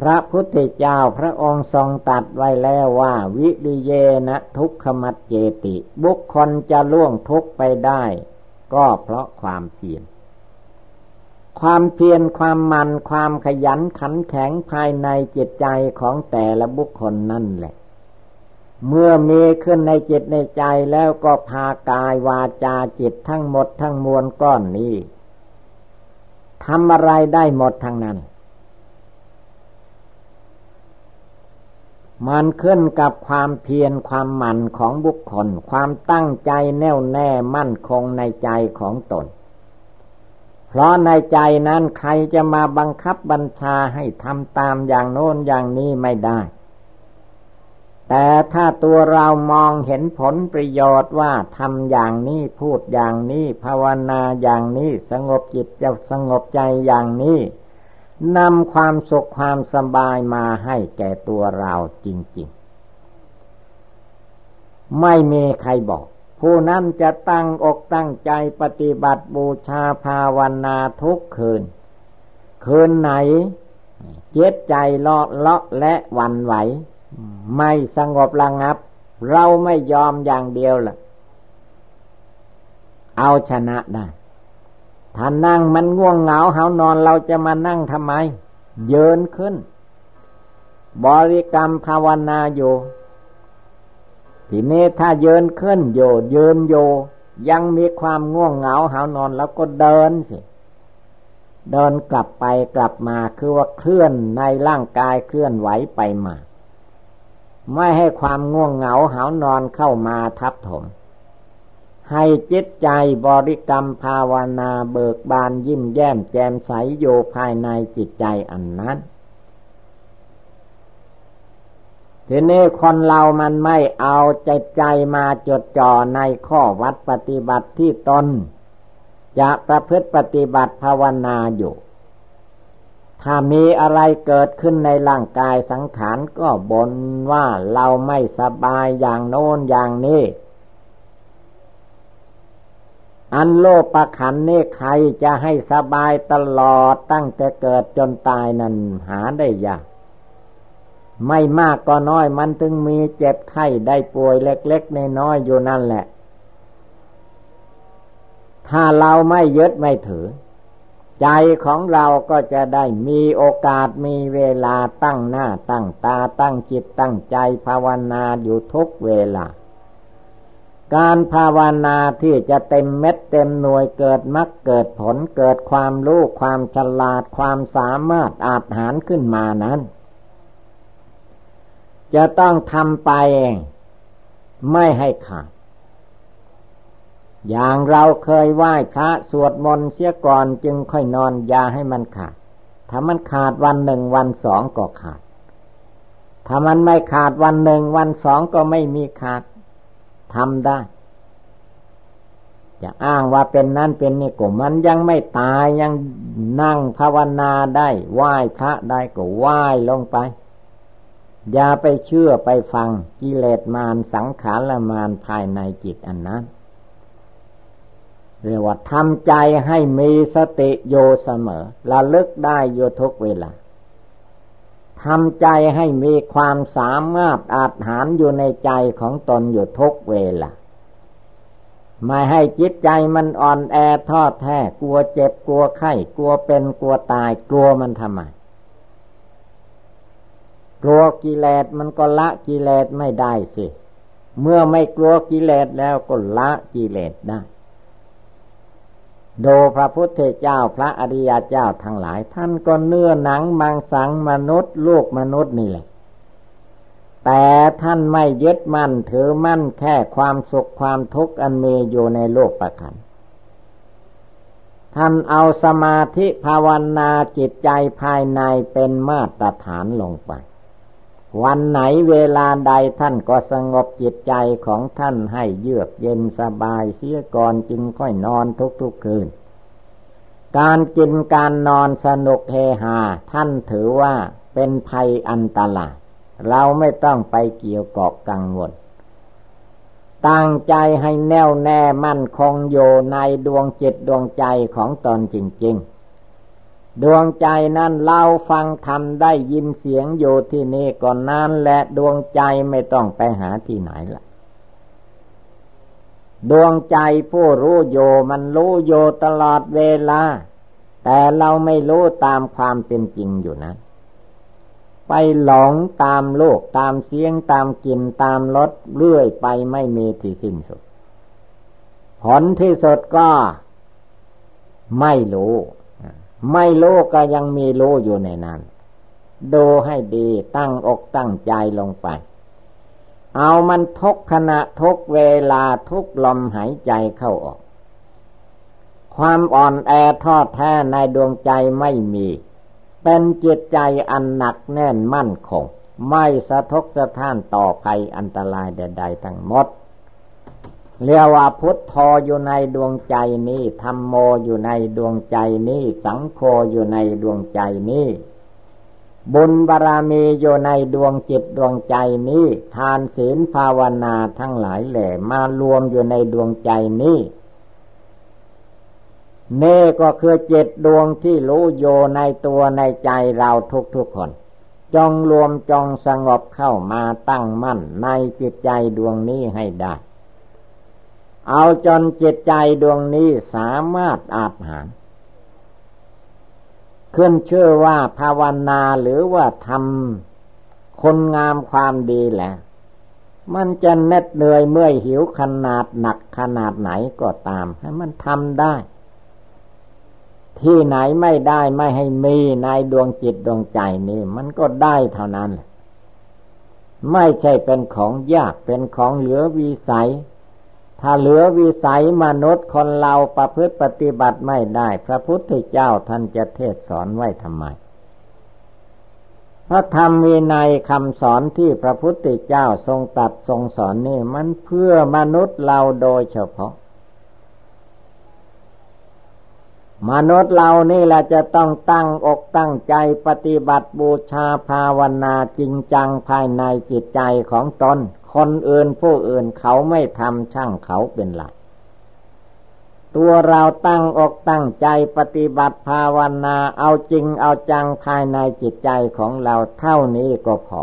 พระพุทธเจ้าพระองค์ทรงตัดไว้แล้วว่า วิริเยนะทุกขมัดเจติ บุคคลจะล่วงทุกไปได้ ก็เพราะความเพียร ความเพียรความมันความขยันขันแข็งภายในจิตใจของแต่ละบุคคลนั่นแหละ เมื่อมีขึ้นในจิตในใจแล้วก็พากายวาจาจิตทั้งหมดทั้งมวลก้อนนี้ทำอะไรได้หมดทั้งนั้น มันขึ้นกับความเพียรความหมั่นของบุคคล ความตั้งใจแน่วแน่มั่นคงในใจของตน เพราะในใจนั้นใครจะมาบังคับบัญชาให้ทำตามอย่างโน้นอย่างนี้ไม่ได้ แต่ถ้าตัวเรามองเห็นผลประโยชน์ว่าทำอย่างนี้พูดอย่างนี้ ภาวนาอย่างนี้สงบจิตจะสงบใจอย่างนี้นำความสุขความสบายมาให้แก่ตัวเราจริง ๆ ไม่มีใครบอก ผู้นั้นจะตั้งอกตั้งใจปฏิบัติบูชาภาวนาทุกคืน คืนไหน เจ็ดใจเลาะเลาะและวันไหว ไม่สงบระงับ เราไม่ยอมอย่างเดียวล่ะ เอาชนะได้ถ้านั่งมันง่วงเหงาเหานอนเราจะมานั่งทำไม เยินขึ้น บริกรรมภาวนาอยู่ ทีนี้ถ้าเยินขึ้นโยเยินโย ยังมีความง่วงเหงาหานอนแล้วก็เดินสิ เดินกลับไปกลับมาคือว่าเคลื่อนในร่างกายเคลื่อนไหวไปมา ไม่ให้ความง่วงเหงาหานอนเข้ามาทับถม ให้จิตใจบริกรรมภาวนาเบิกบานยิ้มแย้มแจ่มใสโยภายในจิตใจอันนั้น ทีนี้คนเรามันไม่เอาใจใจมาจดจ่อในข้อวัดปฏิบัติที่ตน จะประพฤติปฏิบัติภาวนาอยู่ ถ้ามีอะไรเกิดขึ้นในร่างกายสังขารก็บนว่าเราไม่สบายอย่างโน้นอย่างนี้ อันโลปขันนี่ใครจะให้สบายตลอดตั้งแต่เกิดจนตายนั้นหาได้ยาก ไม่มากก็น้อยมันถึงมีเจ็บไข้ได้ป่วยเล็กๆในน้อยอยู่นั่นแหละ ถ้าเราไม่ยึดไม่ถือ ใจของเราก็จะได้มีโอกาสมีเวลาตั้งหน้าตั้งตาตั้งจิตตั้งใจภาวนาอยู่ทุกเวลา การภาวนาที่จะเต็มเม็ดเต็มหน่วยเกิดมรรคเกิดผลเกิดความรู้ความฉลาดความสามารถอาจหารขึ้นมานั้น จะต้องทำไปเอง ไม่ให้ขาด อย่างเราเคยไหว้พระสวดมนต์เสียก่อนจึงค่อยนอนยาให้มันขาด ถ้ามันขาดวันหนึ่งวันสองก็ขาด ถ้ามันไม่ขาดวันหนึ่งวันสองก็ไม่มีขาดทำได้ จะอ้างว่าเป็นนั่นเป็นนี่ก็มันยังไม่ตายยังนั่งภาวนาได้ ไหว้พระได้ก็ไหว้ลงไป อย่าไปเชื่อไปฟังกิเลสมารสังขารมารภายในจิตอันนั้นเรียกว่าทำใจให้มีสติโยเสมอระลึกได้โยทุกเวลาทำใจให้มีความสามารถอาจหารอยู่ในใจของตนอยู่ทุกเวลาไม่ให้จิตใจมันอ่อนแอทอดแท้กลัวเจ็บกลัวไข้กลัวเป็นกลัวตายกลัวมันทำไม กลัวกิเลสมันก็ละกิเลสไม่ได้สิ เมื่อไม่กลัวกิเลสแล้วก็ละกิเลสได้ โดพระพุทธเจ้าพระอริยเจ้าทั้งหลาย ท่านก็เนื้อหนังมังสังมนุษย์ลูกมนุษย์นี่แหละ แต่ท่านไม่ยึดมั่นถือมั่นแค่ความสุขความทุกข์อันมีอยู่ในโลกประคันท่านเอาสมาธิภาวนาจิตใจภายในเป็นมาตรฐานลงไป วันไหนเวลาใดท่านก็สงบจิตใจของท่านให้เยือกเย็นสบายเสียก่อนจึงค่อยนอนทุกๆคืน การกินการนอนสนุกเฮฮาท่านถือว่าเป็นภัยอันตรายเราไม่ต้องไปเกี่ยวกอกกังวล ตั้งใจให้แน่วแน่มั่นคงอยู่ในดวงจิตดวงใจของตนจริง ๆ ดวงใจนั้นเล่าฟังทำได้ยินเสียงอยู่ที่นี่ก่อนนั้นและดวงใจไม่ต้องไปหาที่ไหนละดวงใจผู้รู้โยมันรู้โยตลอดเวลา แต่เราไม่รู้ตามความเป็นจริงอยู่นะ ไปหลงตามโลกตามเสียงตามกลิ่นตามรสเรื่อยไปไม่มีที่สิ้นสุด ผลที่สุดก็ไม่รู้ ไม่รู้ก็ยังมีรู้อยู่ในนั้น ดูให้ดีตั้งอกตั้งใจลงไป เอามันทุกขณะทุกเวลาทุกลมหายใจเข้าออก ความอ่อนแอทอดแท้ในดวงใจไม่มี เป็นจิตใจอันหนักแน่นมั่นคง ไม่สะทกสะท้านต่อภัยอันตรายใดๆทั้งหมด เรียกว่าพุทโธอยู่ในดวงใจนี้ธรรมโมอยู่ในดวงใจนี้ สังโฆอยู่ในดวงใจนี้บุญบารมีอยู่ในดวงจิตดวงใจนี้ ทานศีลภาวนาทั้งหลายแหล่มารวมอยู่ในดวงใจนี้เน่ก็คือเจ็ดดวงที่รู้โยในตัวในใจเราทุกๆคน จงรวมจงสงบเข้ามาตั้งมั่นในจิตใจดวงนี้ให้ได้ เอาจนจิตใจดวงนี้สามารถอาหาร ขึ้นชื่อว่าภาวนาหรือว่าทำคนงามความดีแหละมันจะเน็ดเหนื่อยเมื่อยหิวขนาดหนักขนาดไหนก็ตาม ให้มันทำได้ ที่ไหนไม่ได้ไม่ให้มีในดวงจิตดวงใจนี่มันก็ได้เท่านั้น ไม่ใช่เป็นของยากเป็นของเหลือวิสัย ถ้าเหลือวิสัยมนุษย์คนเราประพฤติปฏิบัติไม่ได้ พระพุทธเจ้าท่านจะเทศสอนไว้ทำไม พระธรรมมีในคำสอนที่พระพุทธเจ้าทรงตัดทรงสอนนี่มันเพื่อมนุษย์เราโดยเฉพาะ มนุษย์เรานี่แหละจะต้องตั้งอกตั้งใจปฏิบัติบูชาภาวนาจริงจังภายในจิตใจของตนคนอื่นผู้อื่นเขาไม่ทำช่างเขาเป็นหลัก ตัวเราตั้งอกตั้งใจปฏิบัติภาวนาเอาจริงเอาจังภายในจิตใจของเราเท่านี้ก็พอ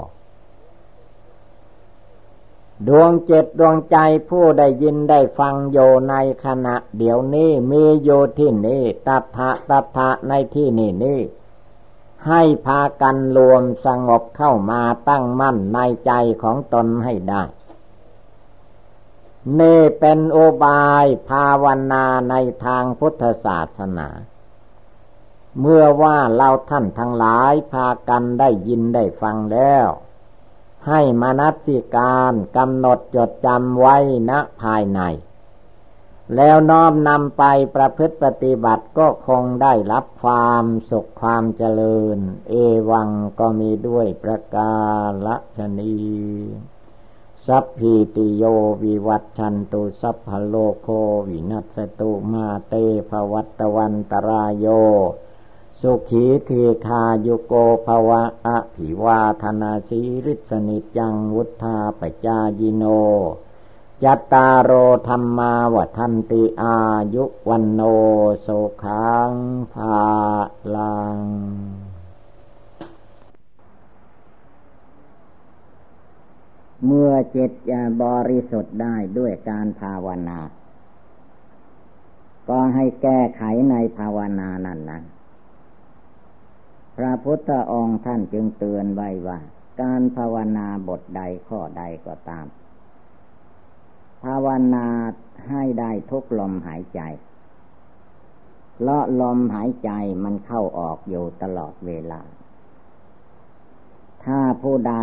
ดวงเจ็ดดวงใจผู้ได้ยินได้ฟังโยในขณะ เดี๋ยวนี้มีโยที่นี่ตัทะตัทะในที่นี่นี่ ให้พากันรวมสงบเข้ามาตั้งมั่นในใจของตนให้ได้นี่เป็นโอบายภาวนาในทางพุทธศาสนา เมื่อว่าเราท่านทั้งหลายพากันได้ยินได้ฟังแล้ว ให้มนัสิการกำหนดจดจำไว้ณภายใน แล้วน้อมนำไปประพฤติปฏิบัติก็คงได้รับความสุขความเจริญ เอวังก็มีด้วยประกาศชนีสัพพิติโยวิวัตชันตุสัพพโลโควินัสตุมาเตภวัตวันตรายโย สุขีทีคายุโกภวะอภิวาธนาสีริสนิจังวุธาปจายิโน จัตตารโอธรรมาวทันติอายุวันโนโสขังภาลังเมื่อจิตบริสุทธิ์ได้ด้วยการภาวนา ก็ให้แก้ไขในภาวนานั้นนั้นพระพุทธองค์ท่านจึงเตือนไว้ว่า การภาวนาบทใดข้อใดก็ตาม ภาวนาให้ได้ทุกลมหายใจเลาะลมหายใจมันเข้าออกอยู่ตลอดเวลา ถ้าผู้ใด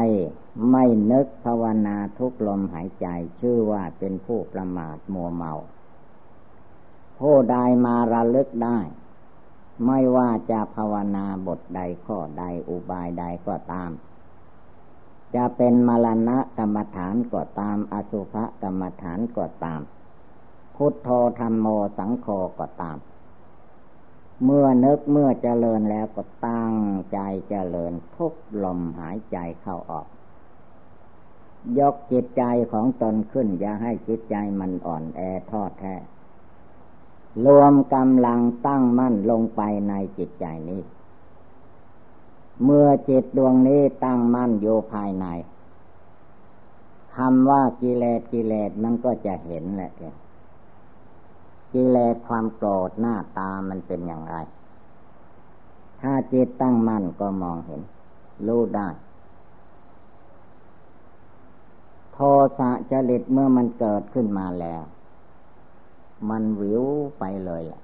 ไม่นึกภาวนาทุกลมหายใจชื่อว่าเป็นผู้ประมาทมัวเมา ผู้ใดมาระลึกได้ ไม่ว่าจะภาวนาบทใดข้อใดอุบายใดก็ตาม จะเป็นมรณะกรรมฐานก็ตาม อสุภกรรมฐานก็ตาม พุทโธธรรมโมสังโฆก็ตาม เมื่อนึกเมื่อเจริญแล้วก็ตั้งใจเจริญทุกลมหายใจเข้าออก ยกจิตใจของตนขึ้น อย่าให้จิตใจมันอ่อนแอทอดแท้รวมกำลังตั้งมั่นลงไปในจิตใจนี้ เมื่อจิตดวงนี้ตั้งมั่นอยู่ภายในคำว่ากิเลสกิเลสมันก็จะเห็นแหละกิเลสความโกรธหน้าตามันเป็นอย่างไร ถ้าจิตตั้งมั่นก็มองเห็น รู้ได้ โทสะจริตเมื่อมันเกิดขึ้นมาแล้ว มันวิวไปเลยแหละ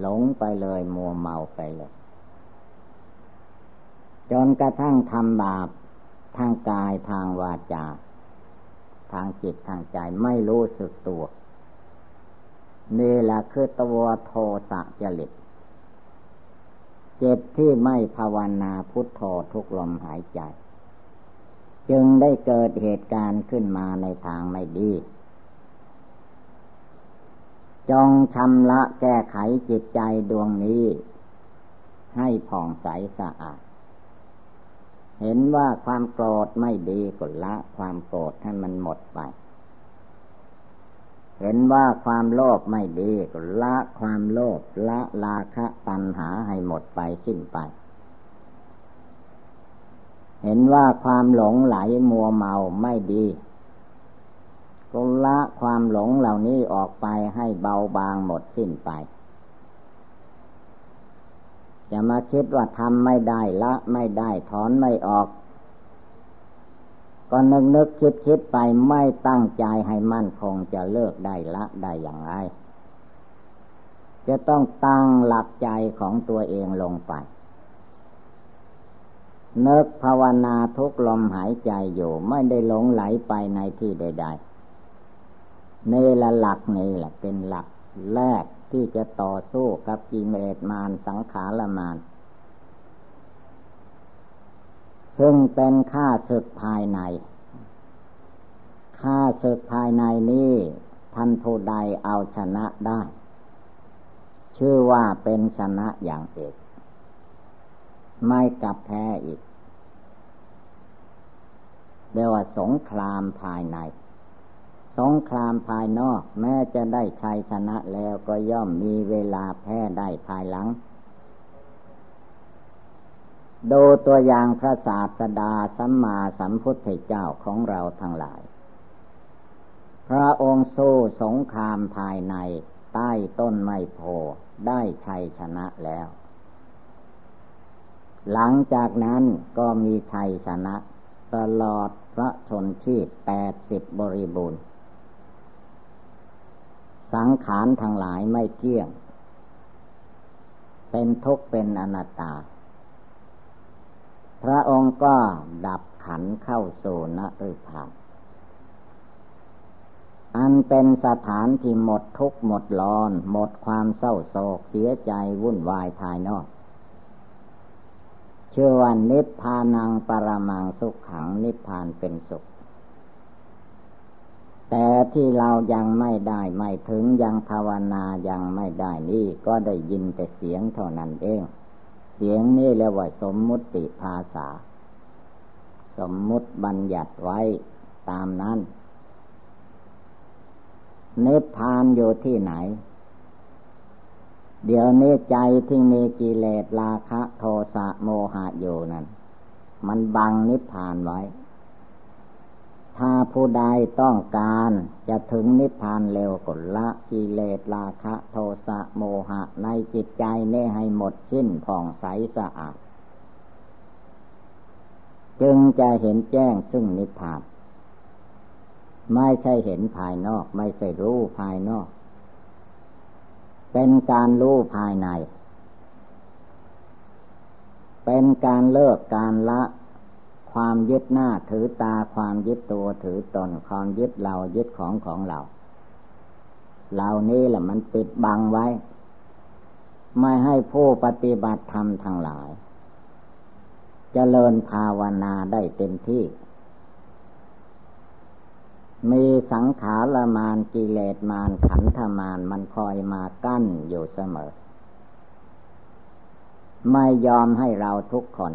หลงไปเลยมัวเมาไปเลย จนกระทั่งทำบาปทางกายทางวาจา ทางจิตทางใจไม่รู้สึกตัว นี่แหละคือตัวโทสะจริตเจ็บที่ไม่ภาวนาพุทโธทุกลมหายใจ จึงได้เกิดเหตุการณ์ขึ้นมาในทางไม่ดี จงชำระแก้ไขจิตใจดวงนี้ ให้ผ่องใสสะอาด เห็นว่าความโกรธไม่ดีก็ละ ความโกรธให้มันหมดไป เห็นว่าความโลภไม่ดีก็ละความโลภละราคะตัณหาให้หมดไปสิ้นไป เห็นว่าความหลงไหลมัวเมาไม่ดีก็ละความหลงเหล่านี้ออกไปให้เบาบางหมดสิ้นไป อย่ามาคิดว่าทำไม่ได้ละไม่ได้ถอนไม่ออก ก็นึกนึกคิดคิดไปไม่ตั้งใจให้มั่นคงจะเลิกได้ละได้อย่างไร จะต้องตั้งหลักใจของตัวเองลงไปนึกภาวนาทุกลมหายใจอยู่ไม่ได้หลงไหลไปในที่ใด ๆ นี่ละหลักนี่แหละเป็นหลักแรก ที่จะต่อสู้กับกิเลสมารสังขารมารซึ่งเป็นค่าศึกภายในค่าศึกภายในนี้ท่านผู้ใดเอาชนะได้ ชื่อว่าเป็นชนะอย่างเอกไม่กลับแพ้อีกเรียกว่าสงครามภายใน สงครามภายนอก แม้จะได้ชัยชนะแล้วก็ย่อมมีเวลาแพ้ได้ภายหลัง ดูตัวอย่างพระศาสดาสัมมาสัมพุทธเจ้าของเราทั้งหลาย พระองค์สู้สงครามภายในใต้ต้นไม้โพได้ชัยชนะแล้ว หลังจากนั้นก็มีชัยชนะตลอดพระชนชีพแปดสิบบริบูรณ์ สังขารทั้งหลายไม่เที่ยง เป็นทุกข์เป็นอนัตตา พระองค์ก็ดับขันเข้าสู่นฤพานอันเป็นสถานที่หมดทุกข์หมดร้อน หมดความเศร้าโศกเสียใจวุ่นวายภายนอกเชื่อว่านิพพานังปรมังสุขขังนิพพานเป็นสุข แต่ที่เรายังไม่ได้ไม่ถึงยังภาวนายังไม่ได้นี่ก็ได้ยินแต่เสียงเท่านั้นเอง เสียงนี่เรียกว่าสมมุติภาษา สมมุติบัญญัติไว้ตามนั้นเนพพานอยู่ที่ไหน เดี๋ยวนี้ใจที่มีกิเลสราคะ โทสะโมหะอยู่นั่นมันบังนิพพานไว้ ถ้าผู้ใดต้องการจะถึงนิพพานเร็วก็ละกิเลสราคะโทสะโมหะในจิตใจนี่ให้หมดสิ้นผ่องใสสะอาด จึงจะเห็นแจ้งซึ่งนิพพาน ไม่ใช่เห็นภายนอก ไม่ใช่รู้ภายนอก เป็นการรู้ภายใน เป็นการเลิกการละ ความยึดหน้าถือตาความยึดตัวถือตนความยึดเรายึดของของเรา เหล่านี้แหละมันปิดบังไว้ ไม่ให้ผู้ปฏิบัติธรรมทั้งหลายจเจริญภาวนาได้เต็มที่ มีสังขารมานกิเลสมานขันธมานมันคอยมากั้นอยู่เสมอ ไม่ยอมให้เราทุกคน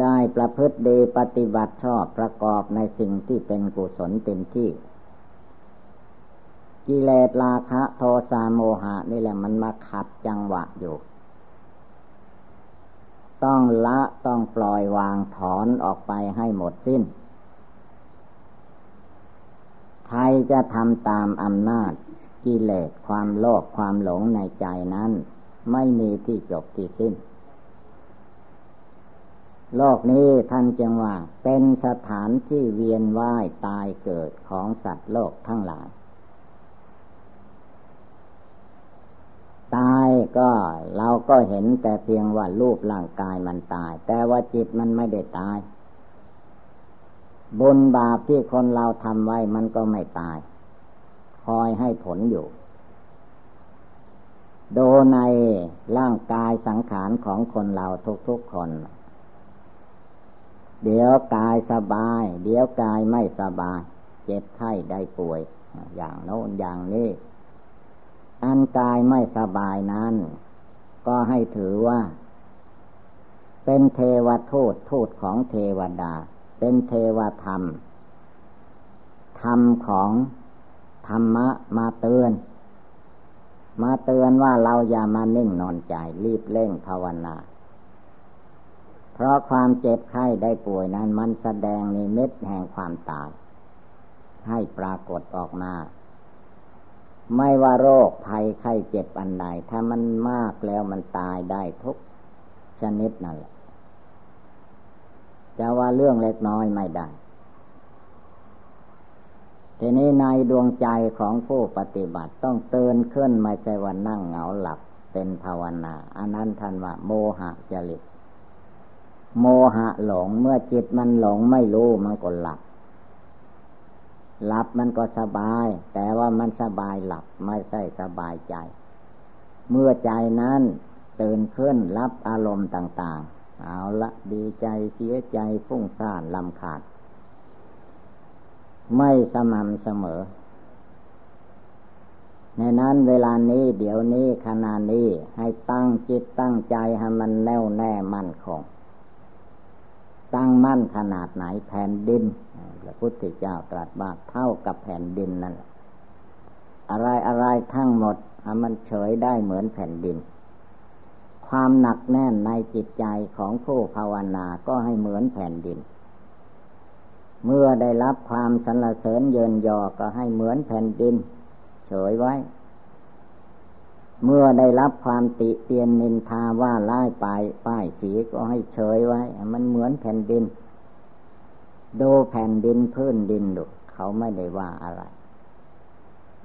ได้ประพฤติดีปฏิบัติชอบประกอบในสิ่งที่เป็นกุศลเต็มที่ กิเลสราคะโทสะโมหะนี่แหละมันมาขัดจังหวะอยู่ ต้องละต้องปล่อยวางถอนออกไปให้หมดสิ้นใครจะทำตามอำนาจ กิเลสความโลภความหลงในใจนั้น ไม่มีที่จบที่สิ้น โลกนี้ท่านจึงว่า เป็นสถานที่เวียนว่ายตายเกิดของสัตว์โลกทั้งหลาย ตายก็เราก็เห็นแต่เพียงว่ารูปร่างกายมันตาย แต่ว่าจิตมันไม่ได้ตาย บุญบาปที่คนเราทำไว้มันก็ไม่ตาย คอยให้ผลอยู่โดในร่างกายสังขารของคนเราทุกๆคน เดี๋ยวกายสบาย เดี๋ยวกายไม่สบาย เจ็บไข้ได้ป่วย อย่างโน้นอย่างนี้อันกายไม่สบายนั้น ก็ให้ถือว่า เป็นเทวทูตทูตของเทวดา เป็นเทวธรรม ธรรมของธรรมะมาเตือน มาเตือนว่าเราอย่ามานิ่งนอนใจ รีบเร่งภาวนา เพราะความเจ็บไข้ได้ป่วยนั้นมันแสดงในเม็ดแห่งความตาย ให้ปรากฏออกมา ไม่ว่าโรคภัยไข้เจ็บอันใด ถ้ามันมากแล้วมันตายได้ทุกชนิดนั่นแหละจะว่าเรื่องเล็กน้อยไม่ได้ ทีนี้ในดวงใจของผู้ปฏิบัติต้องเตือนขึ้นไม่ใช่ว่านั่งเหงาหลับเป็นภาวนา อันนั้นท่านว่าโมหะจริต โมหะหลงเมื่อจิตมันหลงไม่รู้มันก็หลับ หลับมันก็สบาย แต่ว่ามันสบายหลับไม่ใช่สบายใจ เมื่อใจนั้นตื่นขึ้นรับอารมณ์ต่าง ๆ เอาละดีใจเสียใจฟุ้งซ่านลำขาด ไม่สม่ำเสมอ ในนั้นเวลานี้เดี๋ยวนี้ขณะนี้ให้ตั้งจิตตั้งใจให้มันแน่วแน่มั่นคงตั้ง มั่นขนาดไหนแผ่นดินพระพุทธเจ้าตรัสว่าเท่ากับแผ่นดินนั่นแหละอะไรอะไรทั้งหมดมันเฉยได้เหมือนแผ่นดิน ความหนักแน่นในจิตใจของผู้ภาวนาก็ให้เหมือนแผ่นดิน เมื่อได้รับความสรรเสริญเยินยอก็ให้เหมือนแผ่นดิน เฉยไว้ เมื่อได้รับความติเตียนนินทาว่าไล่ไปป้ายสีก็ให้เฉยไว้ มันเหมือนแผ่นดิน ดูแผ่นดินพื้นดินดูเขาไม่ได้ว่าอะไร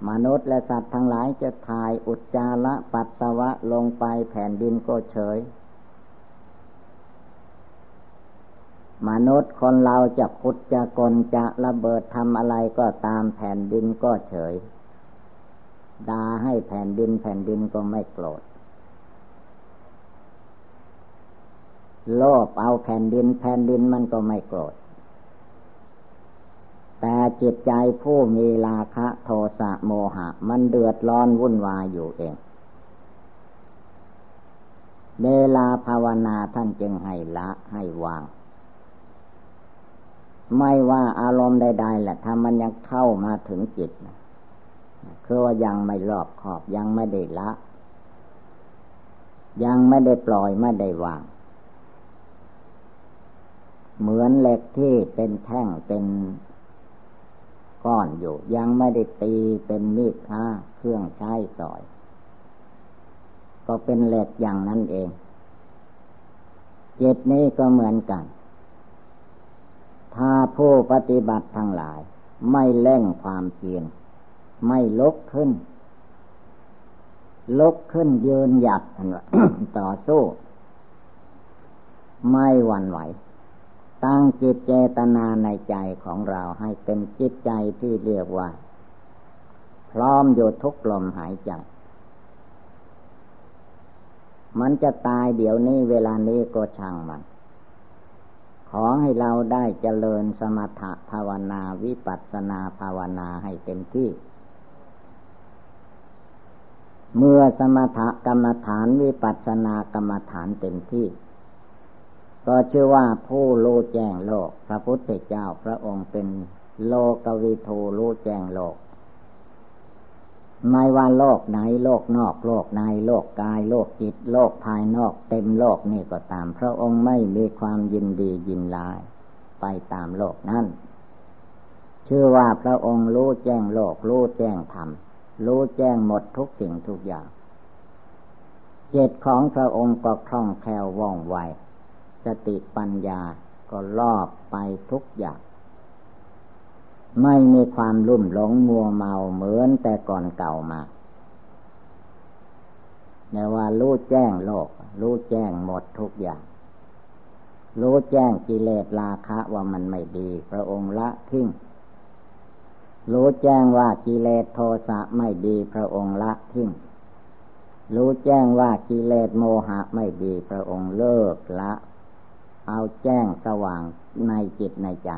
มนุษย์และสัตว์ทั้งหลายจะถ่ายอุจจาระปัสสาวะลงไปแผ่นดินก็เฉย มนุษย์คนเราจะขุดจะกลจะระเบิดทำอะไรก็ตามแผ่นดินก็เฉย ดาให้แผ่นดินแผ่นดินก็ไม่โกรธ โลภเอาแผ่นดินแผ่นดินมันก็ไม่โกรธ แต่จิตใจผู้มีราคะโทสะโมหะ มันเดือดร้อนวุ่นวายอยู่เอง เวลาภาวนาท่านจึงให้ละให้วางไม่ว่าอารมณ์ใดๆแหละถ้ามันยังเข้ามาถึงจิตนะ คือว่ายังไม่รอบขอบยังไม่ได้ละ ยังไม่ได้ปล่อยไม่ได้วาง เหมือนเหล็กที่เป็นแท่งเป็นก้อนอยู่ ยังไม่ได้ตีเป็นมีดค่าเครื่องใช้สอย ก็เป็นเหล็กอย่างนั้นเอง เจิตนี้ก็เหมือนกัน ถ้าผู้ปฏิบัติทั้งหลาย ไม่เล่งความเพียร ไม่ลุกขึ้น ลุกขึ้นยืนหยัดต่อสู้ ไม่หวั่นไหว ตั้งจิตเจตนาในใจของเราให้เป็นจิตใจที่เรียกว่า พร้อมอยู่ทุกลมหายใจ มันจะตายเดี๋ยวนี้เวลานี้ก็ช่างมันขอให้เราได้เจริญสมถะภาวนาวิปัสสนาภาวนาให้เต็มที่ เมื่อสมถกรรมฐานวิปัสสนากรรมฐานเต็มที่ ก็ชื่อว่าผู้รู้แจ้งโลก พระพุทธเจ้าพระองค์เป็นโลกวิทูรู้แจ้งโลก ไม่ว่าโลกไหนโลกนอกโลกในโลกกาย โลกจิต โลกภายนอกเต็มโลกนี่ก็ตาม พระองค์ไม่มีความยินดียินร้าย ไปตามโลกนั้นชื่อว่าพระองค์รู้แจ้งโลกรู้แจ้งธรรม รู้แจ้งหมดทุกสิ่งทุกอย่างเจตของพระองค์ก็คล่องแคล่วว่องไว สติปัญญาก็รอบไปทุกอย่าง ไม่มีความลุ่มหลงมัวเมาเหมือนแต่ก่อนเก่ามาแต่ว่ารู้แจ้งโลก รู้แจ้งหมดทุกอย่าง รู้แจ้งกิเลสราคะว่ามันไม่ดี พระองค์ละทิ้ง รู้แจ้งว่ากิเลสโทสะไม่ดีพระองค์ละทิ้งรู้แจ้งว่ากิเลสโมหะไม่ดีพระองค์เลิกละ เอาแจ้งสว่างในจิตในใจ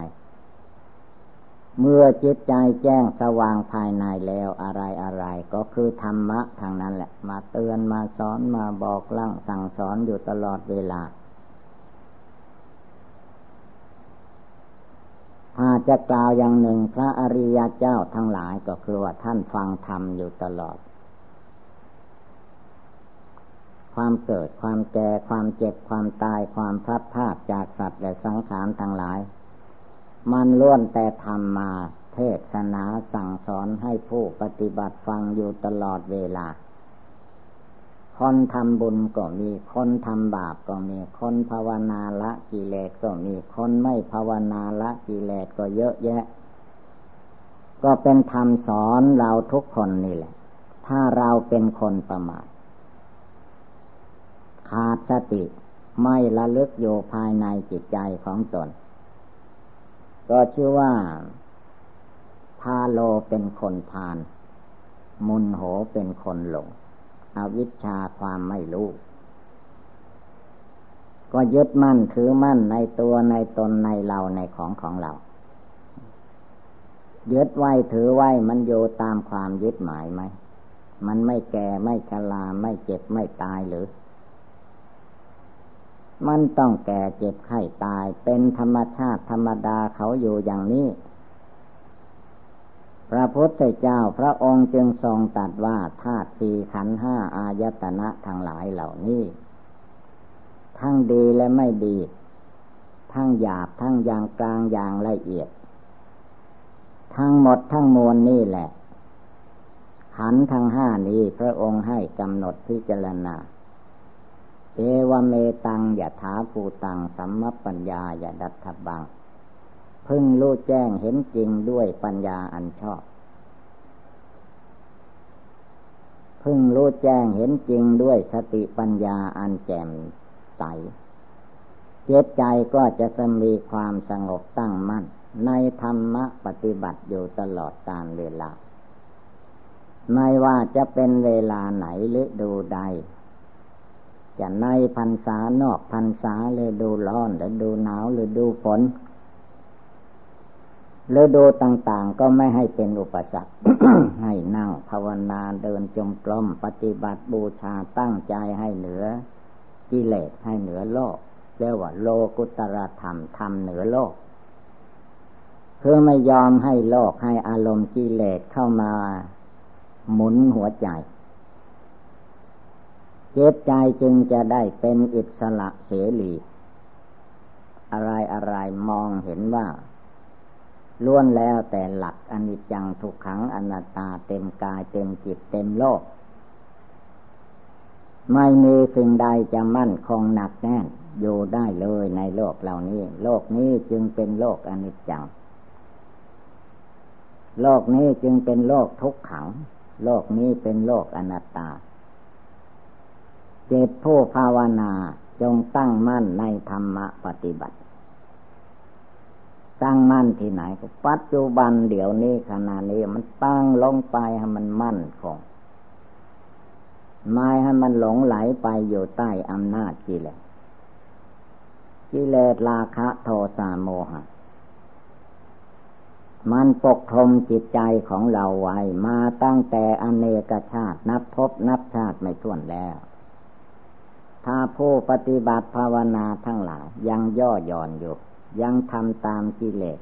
เมื่อจิตใจแจ้งสว่างภายในแล้วอะไรอะไรก็คือธรรมะทางนั้นแหละ มาเตือนมาสอนมาบอกลั่งสั่งสอนอยู่ตลอดเวลา ถ้าจะกล่าวอย่างหนึ่งพระอริยเจ้าทั้งหลายก็คือว่าท่านฟังธรรมอยู่ตลอด ความเกิดความแก่ความเจ็บความตายความพัดพาดจากสัตว์และสังขารทั้งหลาย มันล้วนแต่ทำมาเทศนาสั่งสอนให้ผู้ปฏิบัติฟังอยู่ตลอดเวลา คนทำบุญก็มี คนทำบาปก็มี คนภาวนาละกิเลสก็มี คนไม่ภาวนาละกิเลสก็เยอะแยะ ก็เป็นธรรมสอนเราทุกคนนี่แหละ ถ้าเราเป็นคนประมาทขาดสติไม่ละลึกอยู่ภายในจิตใจของตน ก็ชื่อว่าพาโลเป็นคนพาน มุนโหเป็นคนหลง อวิชชาความไม่รู้ ก็ยึดมั่นถือมั่นในตัวในตนในเราในของของเรา ยึดไว้ถือไว้มันโยตามความยึดหมายไหม มันไม่แก่ไม่ชราไม่เจ็บไม่ตายหรือ มันต้องแก่เจ็บไข้ตายเป็นธรรมชาติธรรมดาเขาอยู่อย่างนี้ พระพุทธเจ้าพระองค์จึงทรงตัดว่าธาตุสี่ขันห้าอายตนะทั้งหลายเหล่านี้ ทั้งดีและไม่ดี ทั้งหยาบทั้งอย่างกลางอย่างละเอียด ทั้งหมดทั้งมวลนี่แหละ ขันทั้งห้านี้พระองค์ให้กำหนดพิจารณา เอวเมตังยะถาภูตังสัมมปัญญายะดัตถบัง พึ่งรู้แจ้งเห็นจริงด้วยปัญญาอันชอบ พึ่งรู้แจ้งเห็นจริงด้วยสติปัญญาอันแจ่มใสเจตใจก็จะสมีความสงบตั้งมั่น ในธรรมะปฏิบัติอยู่ตลอดกาลเวลา ไม่ว่าจะเป็นเวลาไหนหรือดูใด จะในพรรษานอกพรรษาเลยดูร้อนหรือดูหนาวหรือดูฝน ฤดูต่างๆก็ไม่ให้เป็นอุปสรรค ให้นั่งภาวนาเดินจมกลมปฏิบัติบูชาตั้งใจให้เหนือกิเลสให้เหนือโลกเรียกว่าโลกุตรธรรมธรรมเหนือโลกเพื่อไม่ยอมให้โลกให้อารมณ์กิเลสเข้ามาหมุนหัวใจเจตใจจึงจะได้เป็นอิสระเสรี อะไรอะไรมองเห็นว่า ล้วนแล้วแต่หลักอนิจจังทุกขังอนัตตาเต็มกายเต็มจิตเต็มโลก ไม่มีสิ่งใดจะมั่นคงหนักแน่นอยู่ได้เลยในโลกเหล่านี้ โลกนี้จึงเป็นโลกอนิจจัง โลกนี้จึงเป็นโลกทุกขัง โลกนี้เป็นโลกอนัตตา เจตผู้ภาวนาจงตั้งมั่นในธรรมะปฏิบัติ ตั้งมั่นที่ไหนก็ปัจจุบันเดี๋ยวนี้ขณะนี้มันตั้งลงไปให้มันมั่นคงไม่ให้มันหลงไหลไปอยู่ใต้อำนาจกิเลสกิเลสราคะโทสะโมหะ มันปกคลุมจิตใจของเราไว้มาตั้งแต่อเนกชาตินับพบนับชาติไม่ถ้วนแล้ว ถ้าผู้ปฏิบัติภาวนาทั้งหลายยังย่อหย่อนอยู่ ยังทำตามกิเลส